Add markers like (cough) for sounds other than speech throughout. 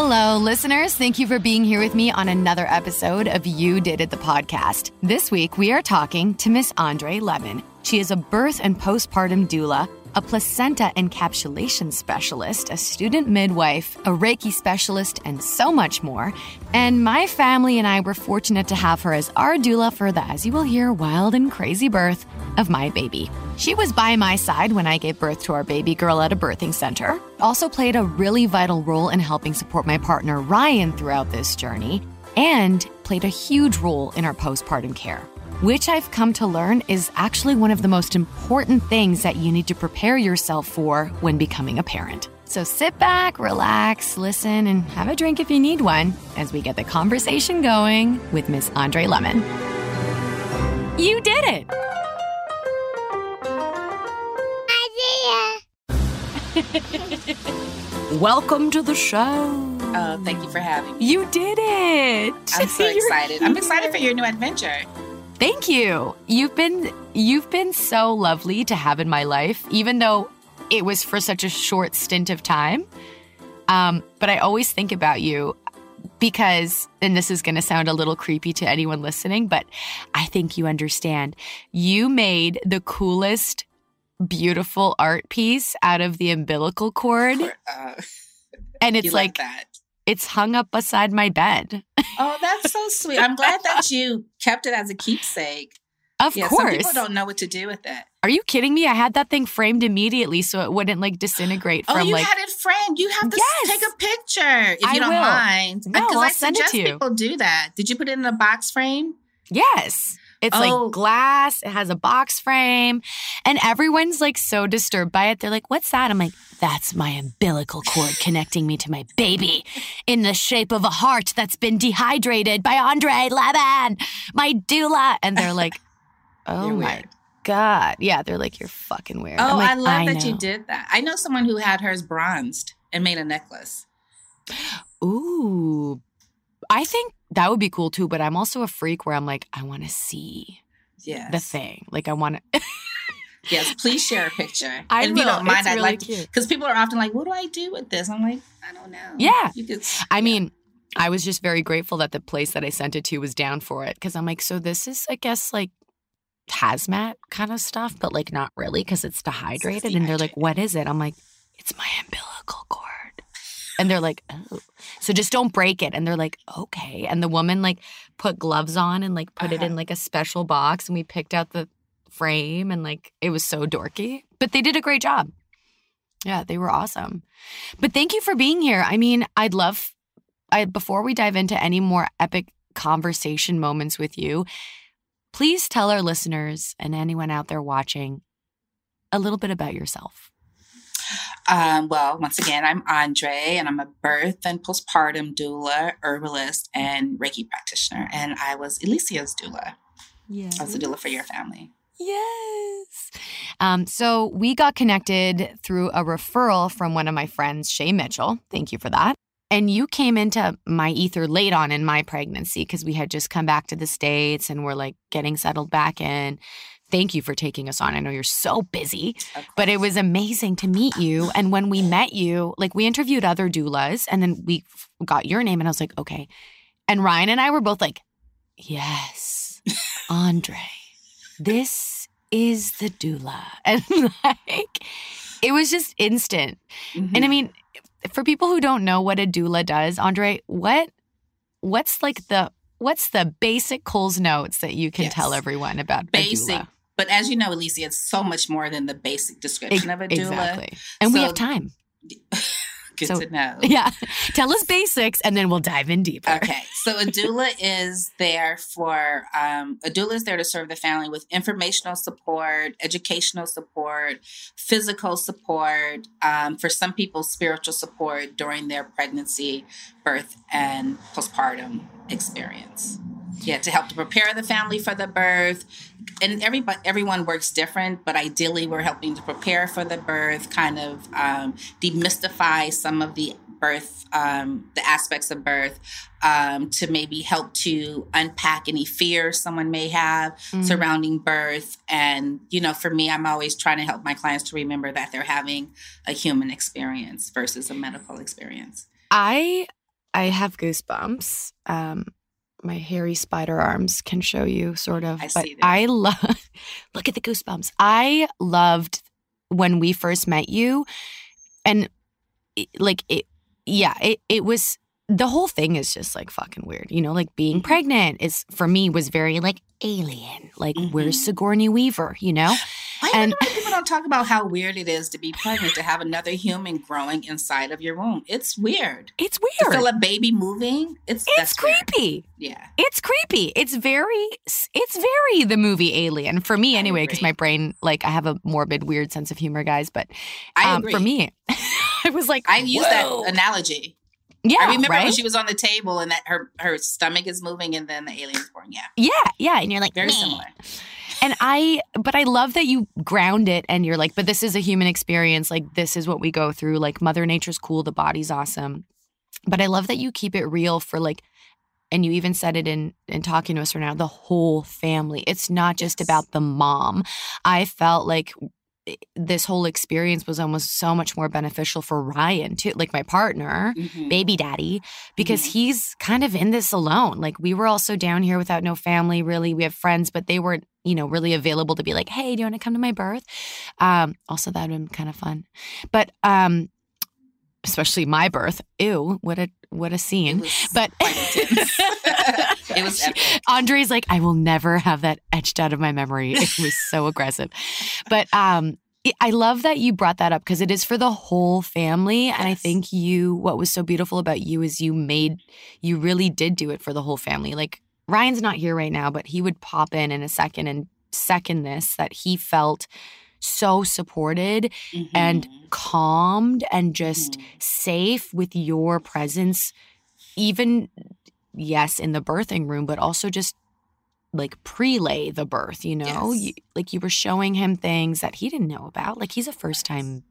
Hello, listeners. Thank you for being here with me on another episode of You Did It, the podcast. This week, we are talking to Miss Andrey Lemon. She is a birth and postpartum doula, a placenta encapsulation specialist, a student midwife, a Reiki specialist, and so much more. And my family and I were fortunate to have her as our doula for the, as you will hear, wild and crazy birth of my baby. She was by my side when I gave birth to our baby girl at a birthing center. Also played a really vital role in helping support my partner Ryan throughout this journey, and played a huge role in our postpartum care which I've come to learn is actually one of the most important things that you need to prepare yourself for when becoming a parent. So sit back, relax, listen, and have a drink if you need one as we get the conversation going with Miss Andrey Lemon. You did it! Welcome to the show. Oh, thank you for having me. You did it. I'm so (laughs) excited. I'm excited for your new adventure. Thank you. You've been you've been so lovely to have in my life, even though it was for such a short stint of time. Um, but I always think about you because, and this is going to sound a little creepy to anyone listening, but I think you understand. You made the coolest, beautiful art piece out of the umbilical cord, Uh, and it's like that. It's hung up beside my bed. Oh, that's so sweet. I'm glad that you kept it as a keepsake. Of yeah, some course. people don't know what to do with it. Are you kidding me? I had that thing framed immediately so it wouldn't like disintegrate Oh, you like had it framed. You have to Yes. take a picture if I you don't will. mind. No, I'll I send it to you. people do that. Did you put it in a box frame? Yes. It's Oh. like glass, it has a box frame, and everyone's like so disturbed by it. They're like, What's that? I'm like, That's my umbilical cord connecting me to my baby in the shape of a heart that's been dehydrated by Andrey Lemon, my doula. And they're like, (laughs) Oh You're my weird. God. Yeah, they're like, You're fucking weird. Oh, I'm like, I love that you did that. I know someone who had hers bronzed and made a necklace. Ooh. I think that would be cool too, but I'm also a freak where I'm like, I want to see Yes. the thing. Like, I want to. (laughs) Yes, please share a picture. I and if you don't mind, It's I'd really like cute. because people are often like, "What do I do with this?" I'm like, I don't know. Yeah. you could. I mean, I was just very grateful that the place that I sent it to was down for it because I'm like, so this is, I guess, like hazmat kind of stuff, but like not really because it's dehydrated. And they're like, what is it? I'm like, it's my umbilical cord. And they're like, oh, so just don't break it. And they're like, okay. And the woman like put gloves on and like put it Uh-huh. in like a special box. And we picked out the frame and like it was so dorky, but they did a great job. Yeah, they were awesome. But thank you for being here. I mean, I'd love I before we dive into any more epic conversation moments with you, please tell our listeners and anyone out there watching a little bit about yourself. Um, well, once again, I'm Andrey, and I'm a birth and postpartum doula, herbalist, and Reiki practitioner. And I was Alicia's doula. Yeah. I was a doula for your family. Yes. Um, so we got connected through a referral from one of my friends, Shay Mitchell. Thank you for that. And you came into my ether late on in my pregnancy because we had just come back to the States and we're like getting settled back in. Thank you for taking us on. I know you're so busy, but it was amazing to meet you. And when we met you, like we interviewed other doulas and then we got your name and I was like, okay. And Ryan and I were both like, yes, (laughs) Andrey, this is the doula. (laughs) And like, it was just instant. And I Mhm. mean, for people who don't know what a doula does, Andrey, what what's like the what's the basic Coles notes that you can Yes. tell everyone about basic. doula? But as you know, Alicia, it's so much more than the basic description of a doula. Exactly. And we have time. (laughs) Good So- to know. Yeah. (laughs) Tell us basics and then we'll dive in deeper. Okay, so a doula (laughs) is there for um, a doula is there to serve the family with informational support, educational support, physical support. Um, for some people, spiritual support during their pregnancy, birth, and postpartum experience. Yeah, to help to prepare the family for the birth. And everybody, everyone works different, but ideally, we're helping to prepare for the birth, kind of um, demystify some of the birth, um, the aspects of birth, um, to maybe help to unpack any fears someone may have Mhm. surrounding birth. And, you know, for me, I'm always trying to help my clients to remember that they're having a human experience versus a medical experience. I I have goosebumps. Um, my hairy spider arms can show you sort of. I but see. I love (laughs) look at the goosebumps. I loved when we first met you and it, like it yeah, it it was the whole thing is just like fucking weird. You know, like being Mhm. pregnant is for me was very like alien. Like where's Mhm. Sigourney Weaver, you know? I And- people don't talk about how weird it is to be pregnant, to have another human growing inside of your womb. It's weird. It's To weird. feel a baby moving, it's it's that's weird. creepy. Yeah. It's creepy. It's very it's very the movie Alien for me anyway because my brain like I have a morbid weird sense of humor guys but I um, agree. for me (laughs) I was like I use that analogy. yeah I remember right? when she was on the table and that her her stomach is moving and then the alien's born. Yeah. yeah yeah and you're like Very similar. And I but I love that you ground it and you're like but this is a human experience. Like this is what we go through. Like mother nature's cool. The body's awesome. But I love that you keep it real for like and you even said it in in talking to us right now the whole family. It's not just about the mom. I felt like this whole experience was almost so much more beneficial for ryan too like my partner Mhm. baby daddy because Mhm. he's kind of in this alone like we were also down here without no family really we have friends but they weren't you know really available to be like hey do you want to come to my birth um also that would have been kind of fun but um especially my birth ew what a what a scene but (laughs) it was epic. Andre's like, I will never have that etched out of my memory. (laughs) It was so aggressive. But um I- I love that you brought that up because it is for the whole family. And I think you, what was so beautiful about you is you made, you really did do it for the whole family. Like Ryan's not here right now, but he would pop in in a second and second this that he felt so supported and Mhm. calmed and just Mhm. safe with your presence even yes in the birthing room but also just like prelay the birth you know Yes. you, like you were showing him things that he didn't know about like he's a first time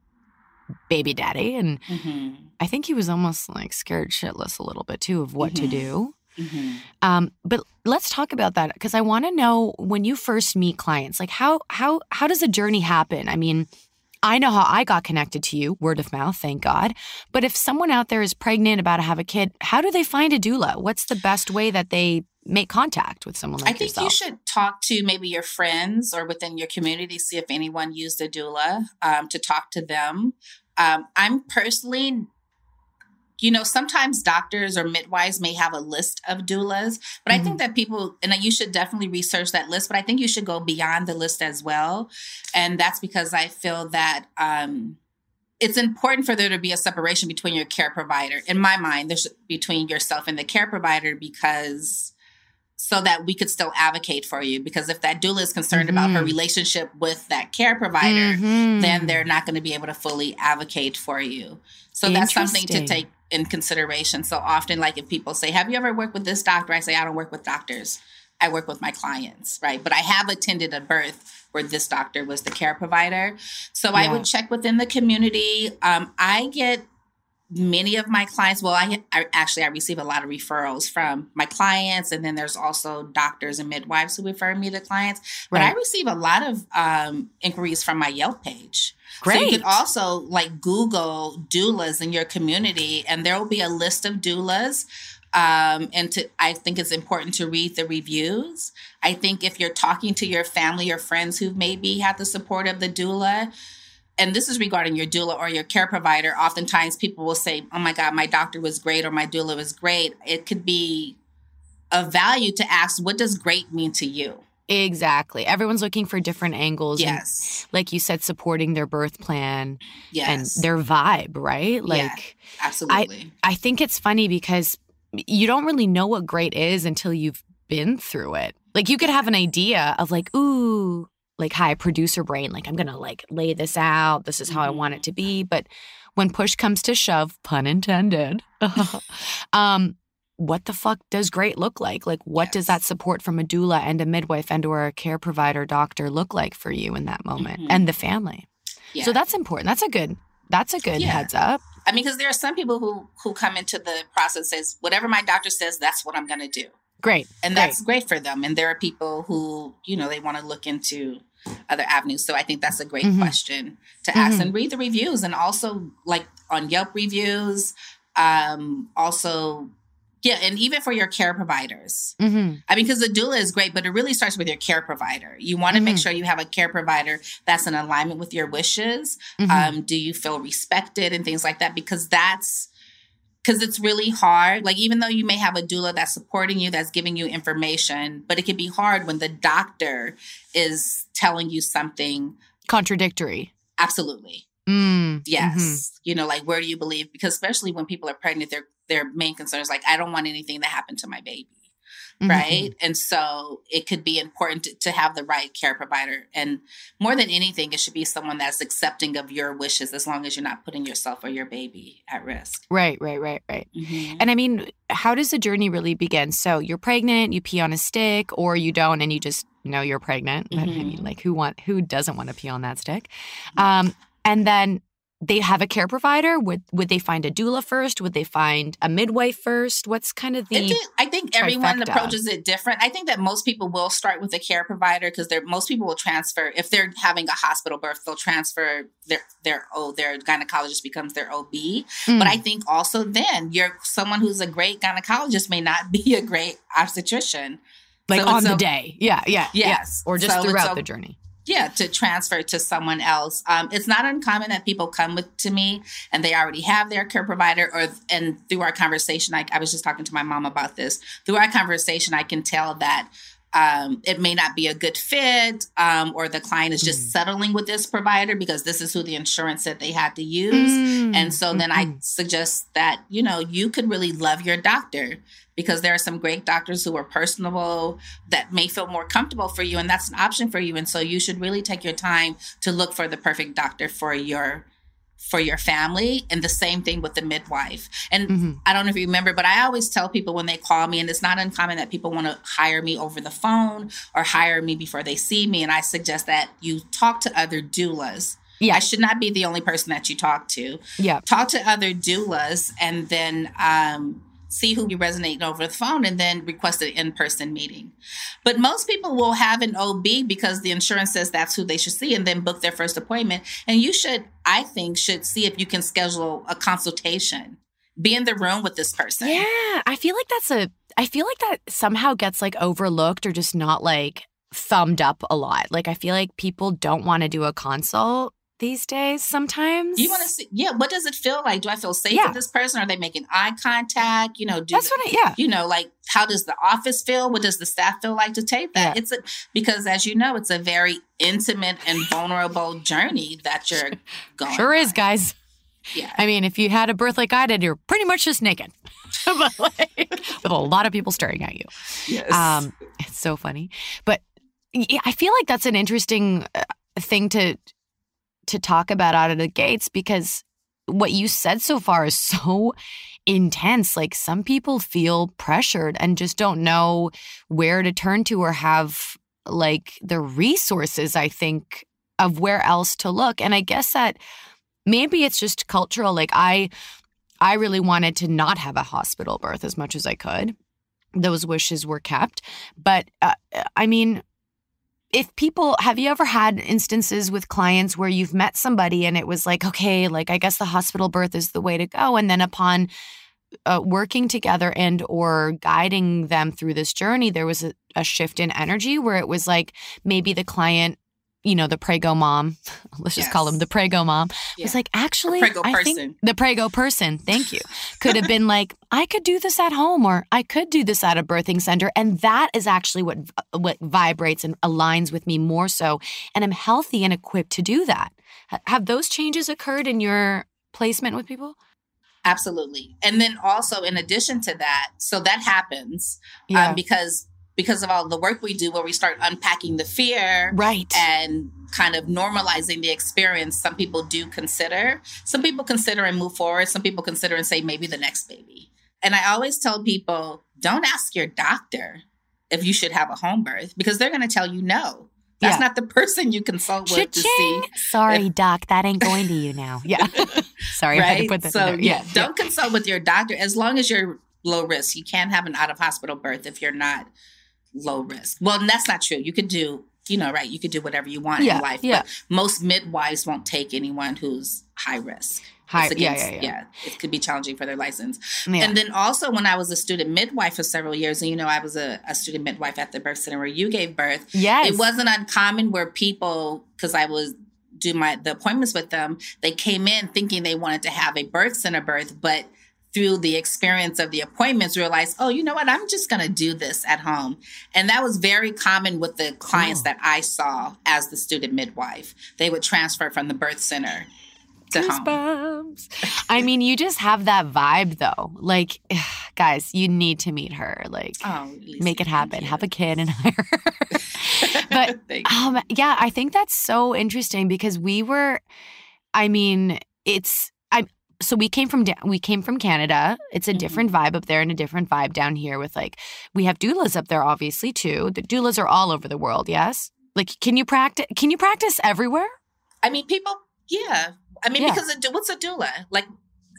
baby daddy and Mhm. i think he was almost like scared shitless a little bit too of what to Mhm. do Mhm. um, but let's talk about that because I want to know when you first meet clients, like how how how does a journey happen? I mean, I know how I got connected to you, word of mouth, thank God. But if someone out there is pregnant, about to have a kid, how do they find a doula? What's the best way that they make contact with someone like I think yourself? you should talk to maybe your friends or within your community, see if anyone used a doula um, to talk to them. Um, I'm personally, you know, sometimes doctors or midwives may have a list of doulas, but I think that people, and you should definitely research that list, but I think you should go beyond the list as well. And that's because I feel that. Um, it's important for there to be a separation between your care provider. In my mind, there's between yourself and the care provider because so that we could still advocate for you. Because if that doula is concerned about her Mhm. relationship with that care provider, Mhm. then they're not going to be able to fully advocate for you. So that's something to take in consideration. So often, like if people say, Have you ever worked with this doctor? I say, I don't work with doctors. I work with my clients, right? But I have attended a birth where this doctor was the care provider. So I would check within the community. Um, I get many of my clients well I, I actually i receive a lot of referrals from my clients and then there's also doctors and midwives who refer me to clients but i receive a lot of um, inquiries from my yelp page so Great. you can also like Google doulas in your community, and there will be a list of doulas. Um, and to, I think it's important to read the reviews. I think if you're talking to your family or friends who maybe had the support of the doula, and this is regarding your doula or your care provider, oftentimes people will say, Oh my God, my doctor was great or my doula was great. It could be of value to ask, What does great mean to you? exactly. Everyone's looking for different angles. and Yes. like you said, supporting their birth plan Yes. and their vibe, right? Like absolutely. I think it's funny because you don't really know what great is until you've been through it. Like you could have an idea of like, ooh, like hi, producer brain, like I'm gonna like lay this out. This is how I want it to be. But when push comes to shove, pun intended, (laughs) (laughs) um, what the fuck does great look like? Like what does that support from a doula and a midwife and or a care provider doctor look like for you in that moment Mhm. and the family? yeah. So that's important. That's a good that's a good Yeah. heads up. I mean, because there are some people who who come into the process says whatever my doctor says, that's what I'm going to do, Great. and Great. that's great for them. And there are people who you know they want to look into other avenues. So I think that's a great Mhm. question to ask Mhm. and read the reviews, and also like on Yelp reviews. um, also yeah, and even for your care providers. Mm-hmm. I mean, because the doula is great, but it really starts with your care provider. You want to make Mhm. sure you have a care provider that's in alignment with your wishes. Mhm. Um, do you feel respected and things like that? Because that's because it's really hard. Like, even though you may have a doula that's supporting you, that's giving you information, but it can be hard when the doctor is telling you something. Contradictory. Absolutely. Mm. Yes. Mhm. You know, like where do you believe? Because especially when people are pregnant, their their main concern is like, I don't want anything to happen to my baby. Mhm. Right. And so it could be important to, to have the right care provider. And more than anything, it should be someone that's accepting of your wishes as long as you're not putting yourself or your baby at risk. Right, right, right, right. Mhm. And I mean, how does the journey really begin? So you're pregnant, you pee on a stick, or you don't, and you just know you're pregnant. But I mean, like who want who doesn't want to pee on that stick? Um, and then they have a care provider. Would would they find a doula first? Would they find a midwife first? What's kind of the did- I think everyone approaches it different. I think that most people will start with a care provider because they're most people will transfer if they're having a hospital birth, they'll transfer their their oh their gynecologist becomes their OB. Mm. But I think also then you're someone who's a great gynecologist may not (laughs) be a great obstetrician. like so on the a- day? Yeah, yeah, yeah. Yes. Or just So throughout a- the journey. Yeah, to transfer to someone else. Um, it's not uncommon that people come with to me and they already have their care provider, or and through our conversation, I, I was just talking to my mom about this. Through our conversation, I can tell that um, it may not be a good fit, um, or the client is just Mm. settling with this provider because this is who the insurance said they had to use. Mm. And so then I Mhm. suggest that, you know, you could really love your doctor because there are some great doctors who are personable that may feel more comfortable for you and that's an option for you and so you should really take your time to look for the perfect doctor for your for your family and the same thing with the midwife. And Mhm. I don't know if you remember, but I always tell people when they call me, and it's not uncommon that people want to hire me over the phone or hire me before they see me. And I suggest that you talk to other doulas. Yeah. I should not be the only person that you talk to. Yeah. Talk to other doulas and then um, see who you resonate over the phone and then request an in person meeting. But most people will have an OB because the insurance says that's who they should see and then book their first appointment. And you should, I think, should see if you can schedule a consultation. Be in the room with this person. Yeah, I feel like that's a. I feel like that somehow gets like overlooked or just not like thumbed up a lot. Like I feel like people don't want to do a consult these days. Sometimes You want to see, yeah, what does it feel like? Do I feel safe Yeah. with this person? Are they making eye contact? You know, do That's what I. Yeah, you know, like how does the office feel? What does the staff feel like to take that? Yeah. It's a because as you know, it's a very intimate and vulnerable journey that you're going. sure is, guys. Yeah. I mean, if you had a birth like I did, you're pretty much just naked, (laughs) but like with a lot of people staring at you. Yes. Um, it's so funny, but yeah, I feel like that's an interesting uh, thing to to talk about out of the gates because what you said so far is so intense. Like some people feel pressured and just don't know where to turn to or have like the resources. I think of where else to look, and I guess that maybe it's just cultural. Like I, I really wanted to not have a hospital birth as much as I could those wishes were kept. But uh, I mean, if people have you ever had instances with clients where you've met somebody and it was like, okay, like I guess the hospital birth is the way to go, and then upon uh, working together and or guiding them through this journey, there was a, a shift in energy where it was like maybe the client. You know, the prego mom, (laughs) let's just call him the prego mom, was like, actually, I think the prego person, thank you, (laughs) could have been like, I could do this at home or I could do this at a birthing center. And that is actually what what vibrates and aligns with me more so. And I'm healthy and equipped to do that. Have those changes occurred in your placement with people? Absolutely. And then also in addition to that, so that happens Yeah. um, because because of all the work we do where we start unpacking the fear right. and kind of normalizing the experience some people do consider some people consider and move forward some people consider and say maybe the next baby and i always tell people don't ask your doctor if you should have a home birth because they're going to tell you no that's Yeah. not the (laughs) person you consult with to see Cha-ching. Sorry, doc, that ain't going to you now. Yeah. (laughs) Sorry, I had to put that so there. yeah, don't consult with your doctor as long as you're low risk you can't have an out of hospital birth if you're not low risk well that's not true you could do you know right you could do whatever you want Yeah, in life yeah. but most midwives won't take anyone who's high risk High, yeah, yeah, yeah, yeah. It could be challenging for their license. Yeah. And then also, when I was a student midwife for several years, and you know, I was a, a student midwife at the birth center where you gave birth. Yes, it wasn't uncommon where people, because I was do my the appointments with them, they came in thinking they wanted to have a birth center birth, but through the experience of the appointments realized, oh, you know what, I'm just going to do this at home. And that was very common with the clients that I saw as the student midwife. They would transfer from the birth center to home. I mean, you just have that vibe though. Like, (sighs) guys, you need to meet her. Like, oh, make it happen. Have a kid and hire her. (laughs) but um, yeah, I think that's so interesting because we were, I mean, it's so we came from we came from Canada. It's a mm-hmm. different vibe up there and a different vibe down here with like we have doulas up there obviously too. The doulas are all over the world, yes? Like can you practice can you practice everywhere? I mean people yeah. I mean yeah. because a, what's a doula? Like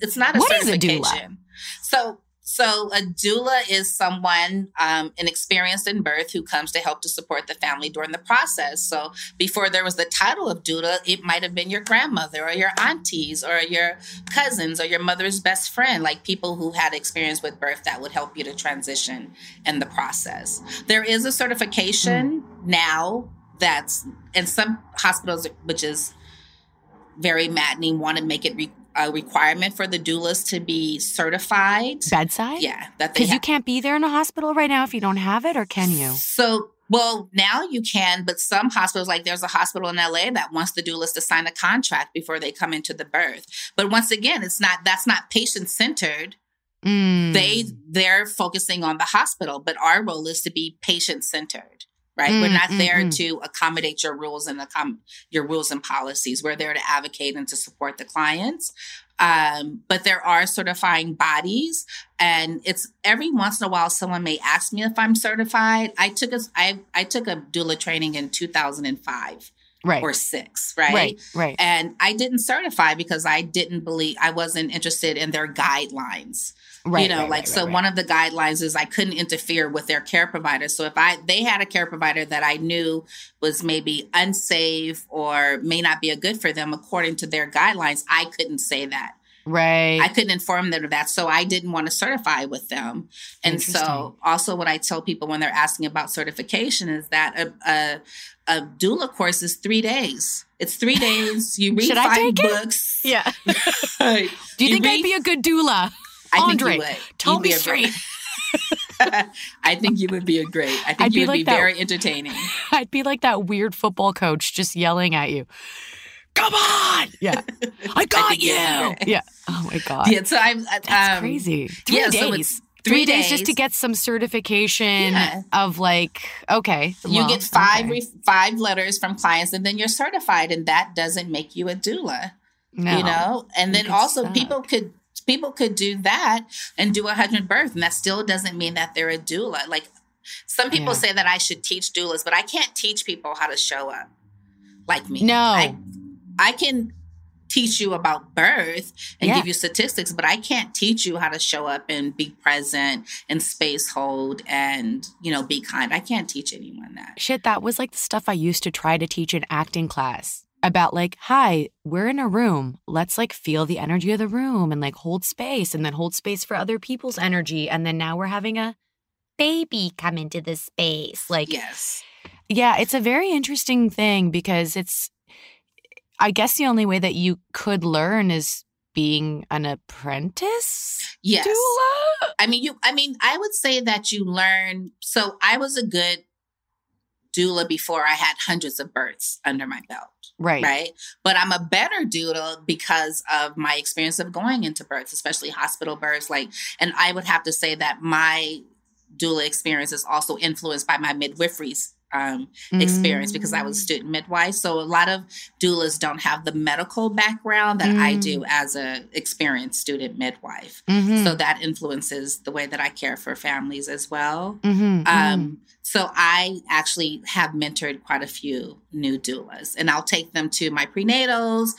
it's not a what certification. Is a doula? So so, a doula is someone, um, an experienced in birth, who comes to help to support the family during the process. So, before there was the title of doula, it might have been your grandmother or your aunties or your cousins or your mother's best friend, like people who had experience with birth that would help you to transition in the process. There is a certification mm. now that's in some hospitals, which is very maddening, want to make it re- a requirement for the doulas to be certified bedside. Yeah, that because ha- you can't be there in a hospital right now if you don't have it, or can you? So, well, now you can, but some hospitals, like there's a hospital in LA that wants the doulas to sign a contract before they come into the birth. But once again, it's not that's not patient centered. Mm. They they're focusing on the hospital, but our role is to be patient centered right? Mm, We're not mm, there mm. to accommodate your rules and accom- your rules and policies. We're there to advocate and to support the clients. Um, but there are certifying bodies, and it's every once in a while someone may ask me if I'm certified. I took a I I took a doula training in 2005 right or six right right right and i didn't certify because i didn't believe i wasn't interested in their guidelines Right. You know, right, like right, so one of the guidelines is I couldn't interfere with their care provider. So if I they had a care provider that I knew was maybe unsafe or may not be a good for them according to their guidelines, I couldn't say that. Right. I couldn't inform them of that. So I didn't want to certify with them. And so also what I tell people when they're asking about certification is that a, a, a doula course is three days. It's three (laughs) days. You read five books. It? Yeah. (laughs) Do you, you think read, I'd be a good doula? I Andrey, think you would. Tell You'd me straight. (laughs) I think you would be a great. I think I'd you would like be that, very entertaining. (laughs) I'd be like that weird football coach just yelling at you. Come on! Yeah, (laughs) I got I you. Yeah. Oh my god. Yeah. So I'm. That's um, crazy. Three yeah, days. So three, three days, days, just to get some certification yeah. of like okay you get five okay. re- five letters from clients and then you're certified and that doesn't make you a doula no. you know and then also suck. people could people could do that and do a hundred birth, and that still doesn't mean that they're a doula. Like some people yeah. say that I should teach doulas, but I can't teach people how to show up like me. No, I, I can teach you about birth and yeah. give you statistics, but I can't teach you how to show up and be present and space hold and, you know, be kind. I can't teach anyone that. Shit, that was like the stuff I used to try to teach in acting class about like, hi, we're in a room. Let's like feel the energy of the room and like hold space and then hold space for other people's energy. And then now we're having a baby come into this space. Like, yes. Yeah, it's a very interesting thing because it's, I guess the only way that you could learn is being an apprentice yes doula? i mean you i mean i would say that you learn so i was a good doula before I had hundreds of births under my belt. Right. Right. But I'm a better doula because of my experience of going into births, especially hospital births. Like, and I would have to say that my doula experience is also influenced by my midwifery's um, experience mm. because I was a mm. student midwife. So a lot of doulas don't have the medical background that mm. I do mm. as a experienced student midwife. Mm-hmm. So that influences the way that I care for families as well. Mm-hmm. Um, mm-hmm. So I actually have mentored quite a few new doulas, and I'll take them to my prenatals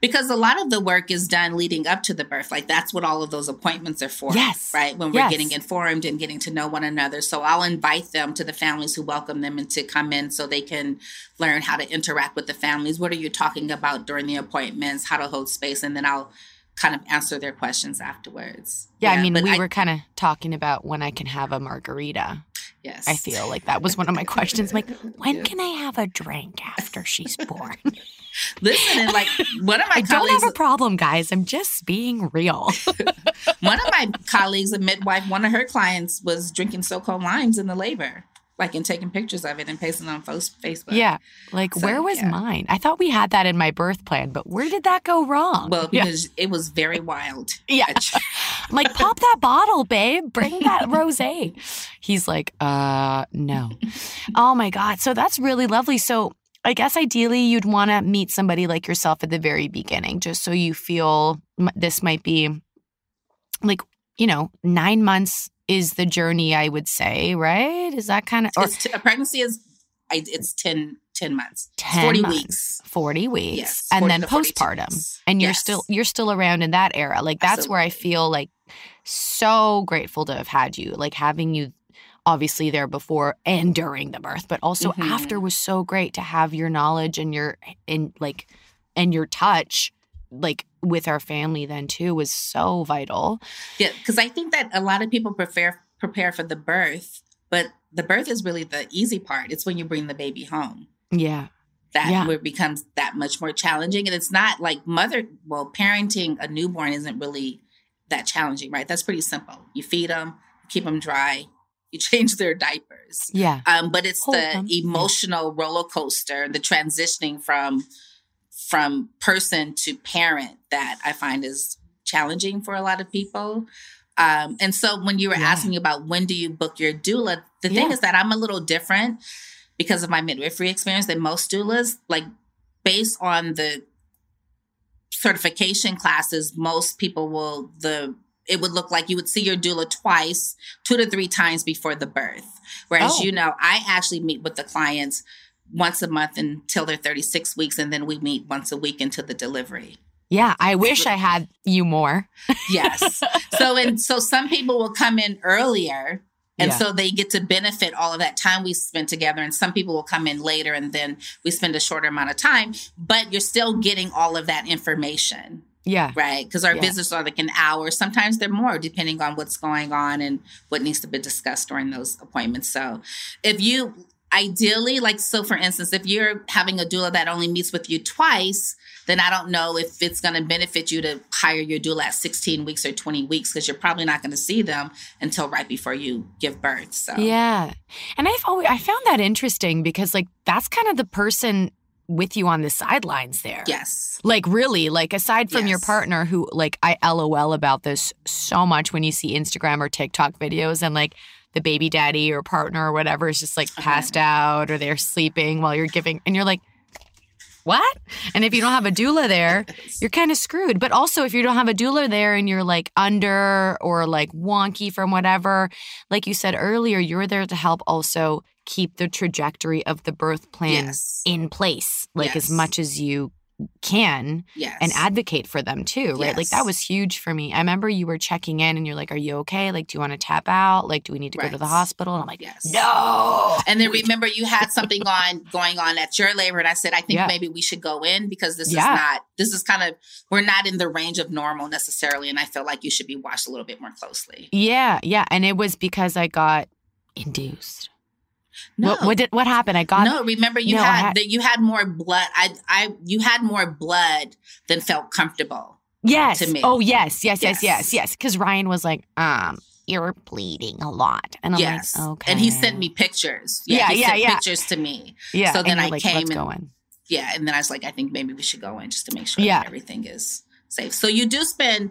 because a lot of the work is done leading up to the birth. Like that's what all of those appointments are for. Yes. Right. When we're yes. getting informed and getting to know one another. So I'll invite them to the families who welcome them and to come in so they can learn how to interact with the families. What are you talking about during the appointments? How to hold space. And then I'll kind of answer their questions afterwards. Yeah, I mean, we I, were kind of talking about when I can have a margarita. Yes. I feel like that was one of my (laughs) questions. I'm like, when yeah. can I have a drink after she's born? (laughs) Listen, and like one of my (laughs) I don't have a problem, guys. I'm just being real. one of my colleagues, a midwife, one of her clients was drinking so-called limes in the labor like and taking pictures of it and pasting it on Facebook. Yeah. Like so, where was yeah. mine? I thought we had that in my birth plan, but where did that go wrong? Well, because yeah. it was very wild. Yeah. (laughs) I'm like, pop that bottle, babe. Bring (laughs) that rosé. He's like, uh, no. oh my God. So that's really lovely. So I guess ideally you'd want to meet somebody like yourself at the very beginning, just so you feel this might be like, you know, nine months is the journey, I would say, right? Is that kind of or t- a pregnancy is it's 10, 10 months. 10 40 months, weeks. 40 weeks. Yes, 40 and then postpartum. And you're yes. still you're still around in that era. Like that's Absolutely. where I feel like so grateful to have had you. Like having you obviously there before and during the birth, but also mm-hmm. after was so great to have your knowledge and your in like and your touch like with our family then too was so vital. Yeah, because I think that a lot of people prepare prepare for the birth, but the birth is really the easy part. It's when you bring the baby home. Yeah. That yeah. where it becomes that much more challenging. And it's not like mother well, parenting a newborn isn't really that challenging, right? That's pretty simple. You feed them, keep them dry, you (laughs) change their diapers. Yeah. Um, but it's Hold the them. emotional roller coaster, the transitioning from from person to parent that I find is challenging for a lot of people. Um, and so when you were yeah. asking about when do you book your doula, the yeah. thing is that I'm a little different because of my midwifery experience than most doulas. Like based on the certification classes, most people will the it would look like you would see your doula twice, two to three times before the birth. Whereas oh. you know, I actually meet with the clients once a month until they're 36 weeks, and then we meet once a week until the delivery. Yeah, I wish I had you more. (laughs) yes. So and so some people will come in earlier and yeah. so they get to benefit all of that time we spent together. And some people will come in later and then we spend a shorter amount of time, but you're still getting all of that information. Yeah. Right. Because our yeah. visits are like an hour. Sometimes they're more, depending on what's going on and what needs to be discussed during those appointments. So if you ideally, like, so for instance, if you're having a doula that only meets with you twice, then I don't know if it's going to benefit you to hire your doula at 16 weeks or 20 weeks because you're probably not going to see them until right before you give birth. So, yeah. And I've always, I found that interesting because, like, that's kind of the person with you on the sidelines there. Yes. Like really, like aside from yes. your partner who like I LOL about this so much when you see Instagram or TikTok videos and like the baby daddy or partner or whatever is just like uh-huh. passed out or they're sleeping while you're giving and you're like what? And if you don't have a doula there, (laughs) you're kind of screwed. But also, if you don't have a doula there and you're like under or like wonky from whatever, like you said earlier, you're there to help also keep the trajectory of the birth plan yes. in place, like yes. as much as you can yes. and advocate for them too, right? Yes. Like that was huge for me. I remember you were checking in and you're like, Are you okay? Like, do you want to tap out? Like, do we need to right. go to the hospital? And I'm like, yes. No. And then remember you had something on going on at your labor. And I said, I think yeah. maybe we should go in because this yeah. is not, this is kind of, we're not in the range of normal necessarily. And I feel like you should be watched a little bit more closely. Yeah. Yeah. And it was because I got induced. No. What, what, did what happened? I got no. Remember, you no, had, that you had more blood. I I you had more blood than felt comfortable. Yes. To me. Oh yes, yes, yes, yes, yes. Because Ryan was like, um, you're bleeding a lot, and I'm yes. like, okay. And he sent me pictures. Yeah, yeah, yeah, yeah. Pictures to me. Yeah. So then I like, came and yeah, and then I was like, I think maybe we should go in just to make sure yeah. everything is safe. So you do spend.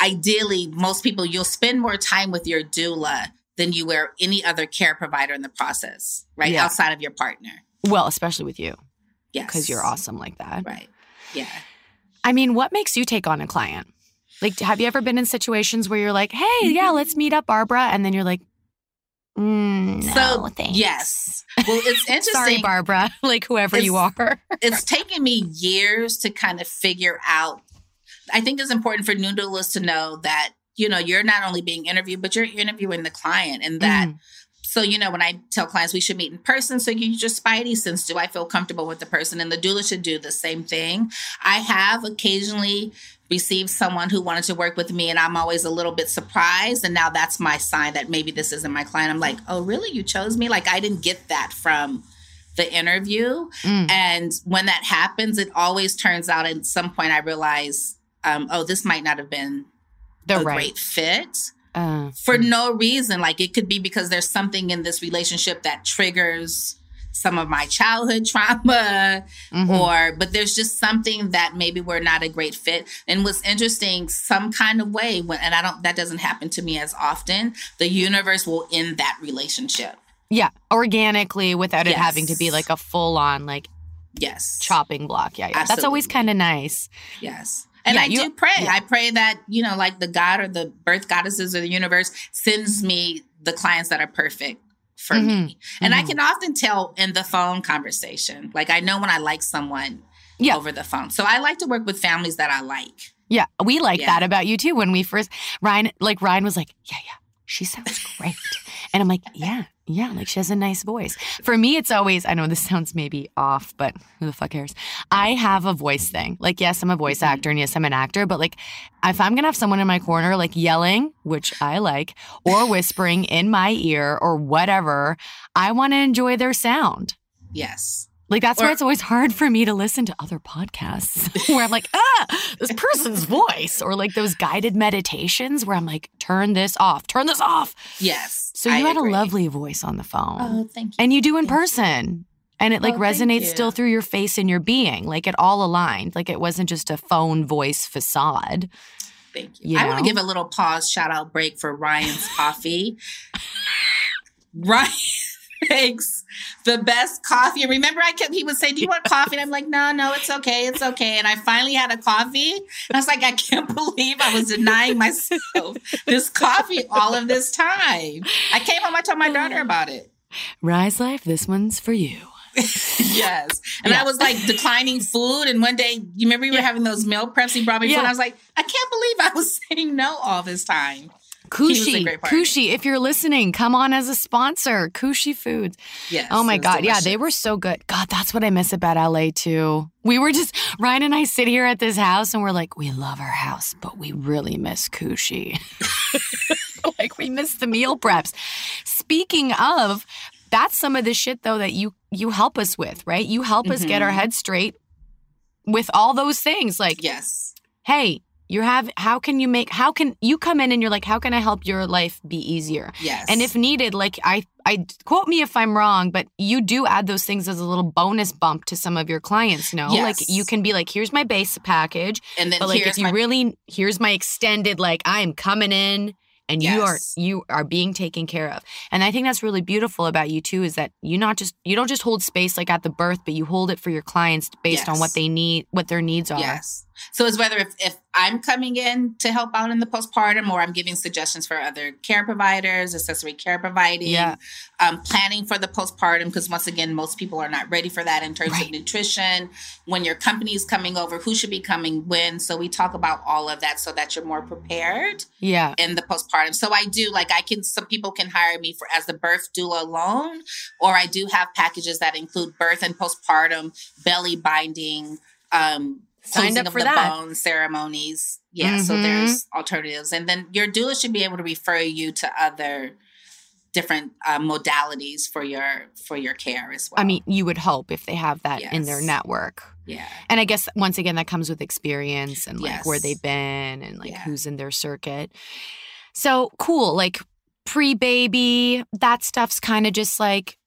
Ideally, most people you'll spend more time with your doula than you were any other care provider in the process, right? Yeah. Outside of your partner. Well, especially with you. Yes. Because you're awesome like that. Right. Yeah. I mean, what makes you take on a client? Like, have you ever been in situations where you're like, hey, yeah, let's meet up, Barbara? And then you're like, mm, no, so, thanks. yes. Well, it's (laughs) interesting. Sorry, Barbara, (laughs) like whoever it's, you are. (laughs) it's taken me years to kind of figure out. I think it's important for doulas to know that you know, you're not only being interviewed, but you're interviewing the client and that mm. so, you know, when I tell clients we should meet in person, so you your spidey sense. Do I feel comfortable with the person? And the doula should do the same thing. I have occasionally received someone who wanted to work with me, and I'm always a little bit surprised. And now that's my sign that maybe this isn't my client. I'm like, oh, really? You chose me? Like, I didn't get that from the interview. Mm. And when that happens, it always turns out at some point I realize, um, oh, this might not have been the a right. great fit. Uh, for mm. no reason. Like it could be because there's something in this relationship that triggers some of my childhood (laughs) trauma mm-hmm. or but there's just something that maybe we're not a great fit and what's interesting some kind of way when and i don't that doesn't happen to me as often the universe will end that relationship yeah organically without yes. it having to be like a full on like yes chopping block yeah, yeah. that's always kind of nice yes and yeah, I you, do pray. Yeah. I pray that, you know, like the God or the birth goddesses or the universe sends me the clients that are perfect for mm-hmm. me. And mm-hmm. I can often tell in the phone conversation. Like I know when I like someone yeah. over the phone. So I like to work with families that I like. Yeah, we like yeah. that about you too. When we first Ryan, like Ryan was like, "Yeah, yeah, she sounds great," (laughs) and I'm like, "Yeah, yeah, like she has a nice voice. For me, it's always, I know this (laughs) sounds maybe off, but who the fuck cares? I have a voice thing. Like, yes, I'm a voice mm-hmm. actor and yes, I'm an actor, but like, if I'm gonna have someone in my corner, like yelling, which I like, or (laughs) whispering in my ear or whatever, I wanna enjoy their sound. Yes. Like that's or, why it's always hard for me to listen to other podcasts (laughs) where I'm like, (laughs) ah, this person's voice, or like those guided meditations where I'm like, turn this off, turn this off. Yes. So you I had agree. a lovely voice on the phone. Oh, thank you. And you do in thank person. You. And it like oh, resonates still through your face and your being. Like it all aligned. Like it wasn't just a phone voice facade. Thank you. you I want to give a little pause shout out break for Ryan's coffee. (laughs) Ryan makes the best coffee. And remember, I kept, he would say, Do you want coffee? And I'm like, No, no, it's okay. It's okay. And I finally had a coffee. And I was like, I can't (laughs) believe I was denying myself this coffee all of this time. I came home, I told my daughter oh. about it. Rise Life, this one's for you. (laughs) yes. And yeah. I was like declining food. And one day, you remember we were having those meal preps? He brought me yeah. food. I was like, I can't believe I was (laughs) saying no all this time. Kushi, Kushi, if you're listening, come on as a sponsor. Kushi Foods. Yes. Oh my God. Delicious. Yeah, they were so good. God, that's what I miss about LA too. We were just, Ryan and I sit here at this house and we're like, we love our house, but we really miss Kushi. (laughs) like we miss the meal preps. Speaking of, that's some of the shit though that you you help us with, right? You help mm-hmm. us get our mm-hmm. head straight with all those things. Like, yes. Hey, you have how can you make how can you come in and you're like how can i help your life be easier yes and if needed like i i quote me if i'm wrong but you do add those things as a little bonus bump to some of your clients no yes. like you can be like here's my base package and then but like if you my- really here's my extended like i am coming in and yes. you are you are being taken care of and i think that's really beautiful about you too is that you not just you don't just hold space like at the birth but you hold it for your clients based yes. on what they need what their needs are yes so it's whether if, if I'm coming in to help out in the postpartum or I'm giving suggestions for other care providers, accessory care providing, yeah. um, planning for the postpartum, because once again, most people are not ready for that in terms right. of nutrition. When your company is coming over, who should be coming when? So we talk about all of that so that you're more prepared yeah. in the postpartum. So I do like I can some people can hire me for as the birth doula alone, or I do have packages that include birth and postpartum, belly binding, um, signed up for that. bone ceremonies. Yeah, mm-hmm. so there's alternatives, and then your doula should be able to refer you to other different uh, modalities for your for your care as well. I mean, you would hope if they have that yes. in their network. Yeah. And I guess once again that comes with experience and like yes. where they've been and like yeah. who's in their circuit. So cool. Like pre baby, that stuff's kind of just like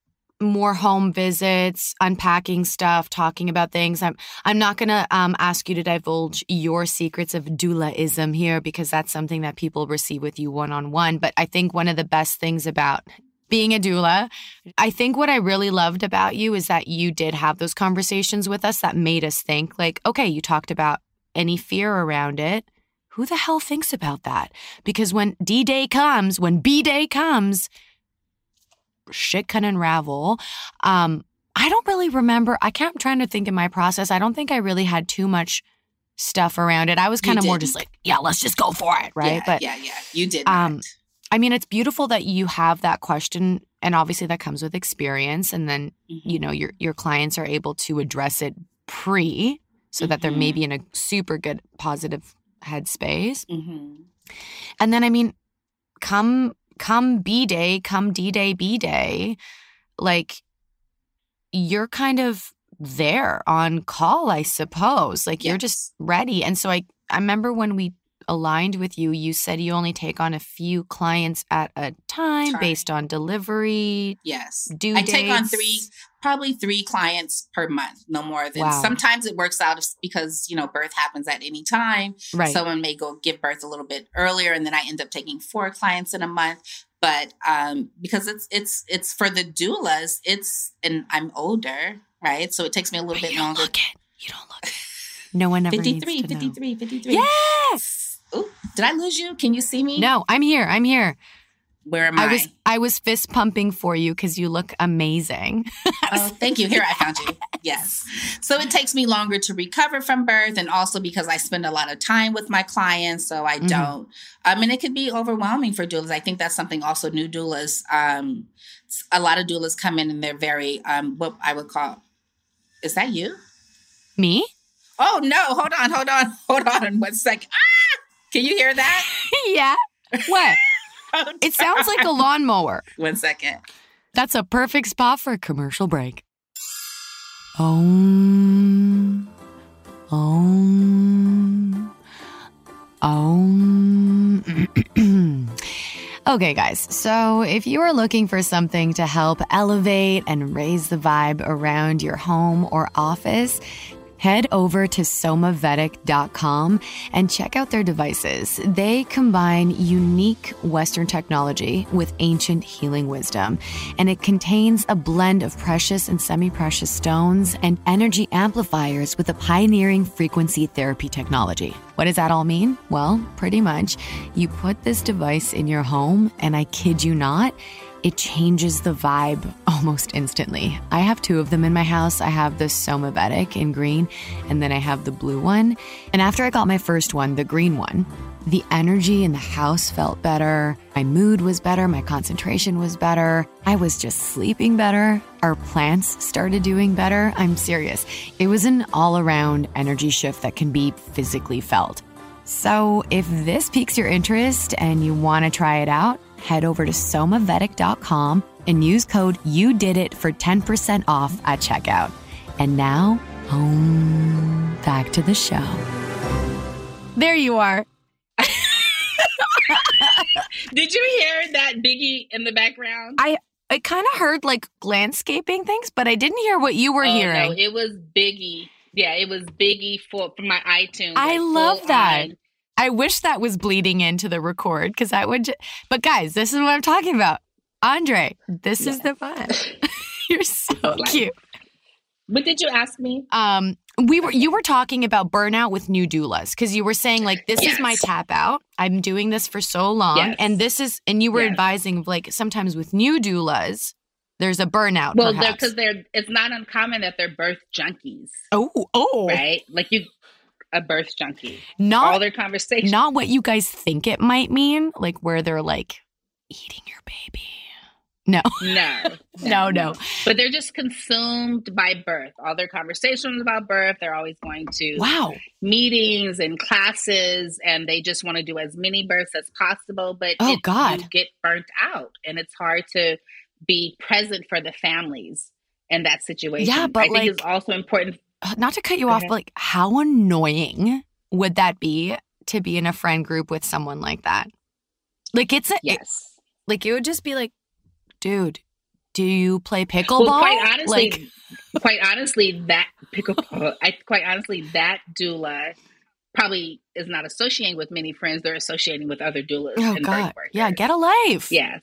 more home visits, unpacking stuff, talking about things. I'm I'm not gonna um, ask you to divulge your secrets of doulaism here because that's something that people receive with you one on one. But I think one of the best things about being a doula, I think what I really loved about you is that you did have those conversations with us that made us think like, okay, you talked about any fear around it. Who the hell thinks about that? Because when D Day comes, when B Day comes, shit can unravel. Um, I don't really remember. I can't, I'm trying to think in my process. I don't think I really had too much stuff around it. I was kind of more just like, yeah, let's just go for it, right? Yeah, but yeah, yeah, you did. Um, I mean, it's beautiful that you have that question, and obviously that comes with experience, and then Mm-hmm. you know your your clients are able to address it pre, so that they're maybe in a super good positive headspace. hmm And then I mean, come come B day, come D day, B day, like you're kind of there on call, I suppose. Like you're just ready. And so I I remember when we aligned with you, you said you only take on a few clients at a time Time. based on delivery Yes. due I take on three, probably three clients per month, no more than. Wow. Sometimes it works out because you know birth happens at any time. Right. Someone may go give birth a little bit earlier, and then I end up taking four clients in a month. But um, because it's it's it's for the doulas, it's and I'm older, right? So it takes me a little But bit you don't longer. look it. You don't look it. (laughs) No one ever 53, needs to know. 53, 53. Yes. Ooh, did I lose you? Can you see me? No, I'm here. I'm here. Where am I? I was I was fist pumping for you because you look amazing. (laughs) Oh, thank you. Here I found you. (laughs) Yes. So it takes me longer to recover from birth, and also because I spend a lot of time with my clients, so I Mhm. don't. I mean, it could be overwhelming for doulas. I think that's something also new doulas. Um, a lot of doulas come in and they're very um, what I would call. Is that you? Me? Oh no! Hold on! Hold on! Hold on! One second. Ah! Can you hear that? (laughs) yeah. What? It sounds like a lawnmower. (laughs) One second. That's a perfect spot for a commercial break. Om. Om. Om. okay, guys. So if you are looking for something to help elevate and raise the vibe around your home or office, head over to somavedic.com and check out their devices. They combine unique Western technology with ancient healing wisdom, and it contains a blend of precious and semi precious stones and energy amplifiers with a pioneering frequency therapy technology. What does that all mean? Well, pretty much. You put this device in your home, and I kid you not, it changes the vibe (laughs) almost instantly. I have two of them in my house. I have the Somavedic in green, and then I have the blue one. And after I got my first one, the green one, the energy in the house felt better. My mood was better. My concentration was better. I was just sleeping better. Our plants started doing better. I'm serious. It was an all around energy shift that can be physically felt. So, if this piques your interest and you want to try it out, head over to somavedic.com and use code UDIDIT for 10% off at checkout. And now, home back to the show. There you are. (laughs) Did you hear that Biggie in the background? I I kind of heard like landscaping things, but I didn't hear what you were Oh, hearing. No, it was Biggie. Yeah, it was Biggie for from my iTunes. I like, love that. on. I wish that was bleeding into the record because that would. Ju- but guys, this is what I'm talking about. Andrey, this is the fun. (laughs) You're so (laughs) Like- cute. What did you ask me? Um, we were you were talking about burnout with new doulas because you were saying like this is my tap out. I'm doing this for so long, Yes. and this is and you were Yes. advising like sometimes with new doulas, there's a burnout. Well, because they're it's not uncommon that they're birth junkies, oh oh right? Like you, a birth junkie. not All their conversations. not what you guys think it might mean, like where they're like eating your baby. No, (laughs) No, no, no. But they're just consumed by birth. All their conversations about birth. They're always going to Wow. meetings and classes, and they just want to do as many births as possible. But Oh, it- God. get burnt out, and it's hard to be present for the families in that situation. Yeah, but, I think like- it's also important. Uh, Not to cut you off, but like how annoying would that be to be in a friend group with someone like that? Like it's a, it- Yes. like it would just be like, dude, do you play pickleball? Well, quite honestly, like, quite honestly, that pickleball, I quite honestly, that doula probably is not associating with many friends. They're associating with other doulas. oh and god, yeah, get a life. Yes.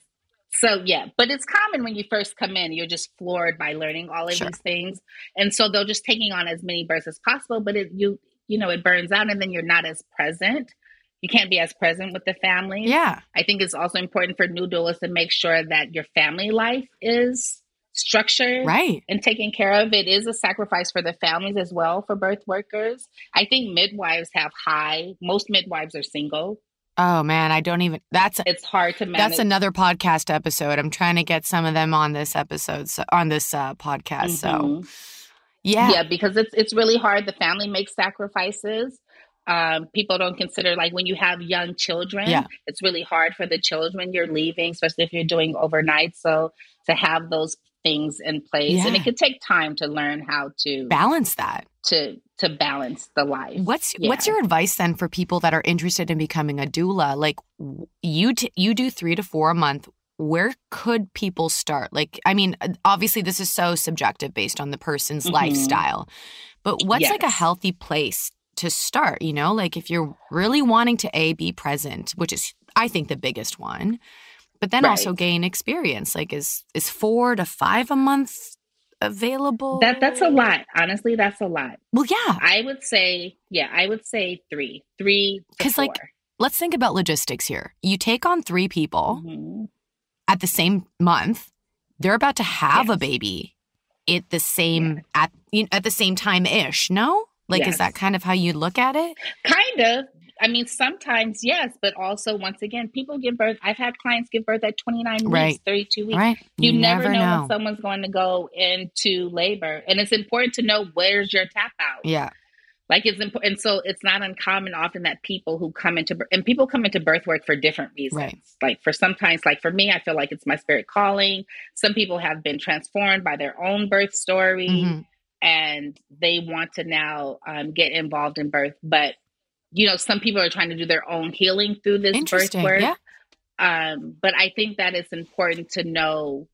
So yeah, but it's common when you first come in, you're just floored by learning all of Sure. these things, and so they're just taking on as many births as possible. But it you you know it burns out, and then you're not as present. You can't be as present with the family. yeah, I think it's also important for new doulas to make sure that your family life is structured right. and taken care of. It is a sacrifice for the families as well for birth workers. I think midwives have high. Most midwives are single. Oh man, I don't even. That's It's hard to manage. that's another podcast episode. I'm trying to get some of them on this episode, so, on this uh, podcast. So Mhm. yeah, yeah because it's it's really hard the family makes sacrifices um, people don't consider like when you have young children Yeah. it's really hard for the children you're leaving especially if you're doing overnight so to have those things in place and it could take time to learn how to balance that. to to balance the life What's what's your advice then for people that are interested in becoming a doula? Like you t- you do 3 to 4 a month. Where could people start? Like I mean, uh, obviously this is so subjective based on the person's Mhm. lifestyle. But what's like a healthy place to start, you know? Like if you're really wanting to a be present, which is I think the biggest one, but then also gain experience. Like is is 4 to 5 a month available? that that's a lot honestly that's a lot Well, yeah. i would say yeah i would say three three Because like. Let's think about logistics here. You take on 3 people. Mhm. at the same month, they're about to have a baby at the same at you know, at the same time ish. No, like is that kind of how you look at it? Kind of. I mean, sometimes yes, but also once again, people give birth. I've had clients give birth at 29 weeks, Right. 32 weeks. Right? You, never, know, when someone's going to go into labor, and it's important to know where's your tap out. yeah, Like it's important, and so it's not uncommon often that people who come into and people come into birth work for different reasons. Right. Like for sometimes, like for me, I feel like it's my spirit calling. Some people have been transformed by their own birth story Mhm. And they want to now um, get involved in birth. But you know, some people are trying to do their own healing through this birth work. Yeah, Um, but I think that it's important to know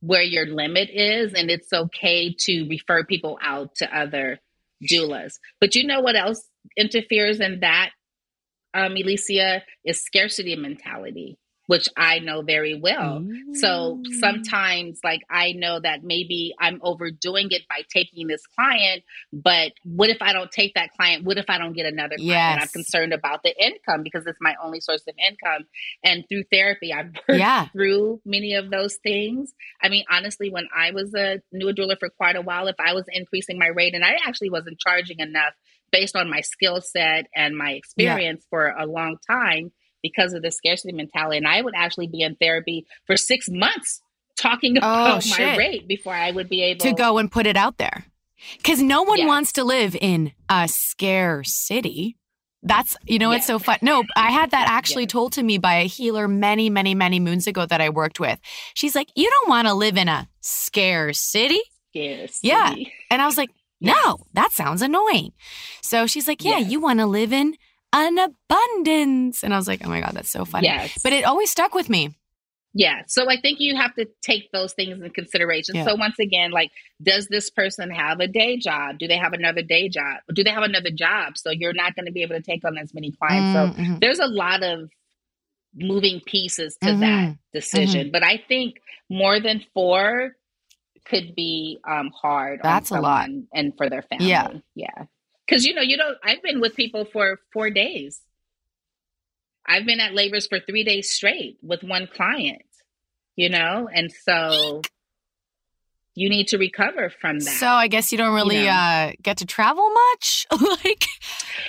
where your limit is, and it's okay to refer people out to other doulas. But you know what else interferes in that, um, Alicia, is scarcity mentality, which I know very well. So Mm. sometimes, like, I know that maybe I'm overdoing it by taking this client, but what if I don't take that client? What if I don't get another client? And I'm concerned about the income because it's my only source of income. And through therapy, I've (laughs) worked yeah, through many of those things. I mean, honestly, when I was a new doula for quite a while, if I was increasing my rate and I actually wasn't charging enough based on my skill set and my experience for a long time because of the scarcity mentality, and I would actually be in therapy for six months talking oh, about my rate before I would be able to go and put it out there because no one Yes. wants to live in a scare city. That's you know it's so fun. No, I had that actually Yes. told to me by a healer many, many, many moons ago that I worked with. She's like, "You don't want to live in a scare city." Yes. Yeah. And I was like, (laughs) no, that sounds annoying. So she's like, yeah, you want to live in an abundance. And I was like, oh my God, that's so funny. Yes. But it always stuck with me. Yeah. So I think you have to take those things in consideration. Yeah. So once again, like, does this person have a day job? Do they have another day job? Do they have another job? So you're not going to be able to take on as many clients. So Mm, mhm. there's a lot of moving pieces to Mhm. that decision. But I think more than four could be um, hard. That's a lot. And for their family. Yeah. Yeah. Because, you know, you don't, I've been with people for four days. I've been at labors for three days straight with one client, you know? And so you need to recover from that. So I guess you don't really know. uh, get to travel much. (laughs) like,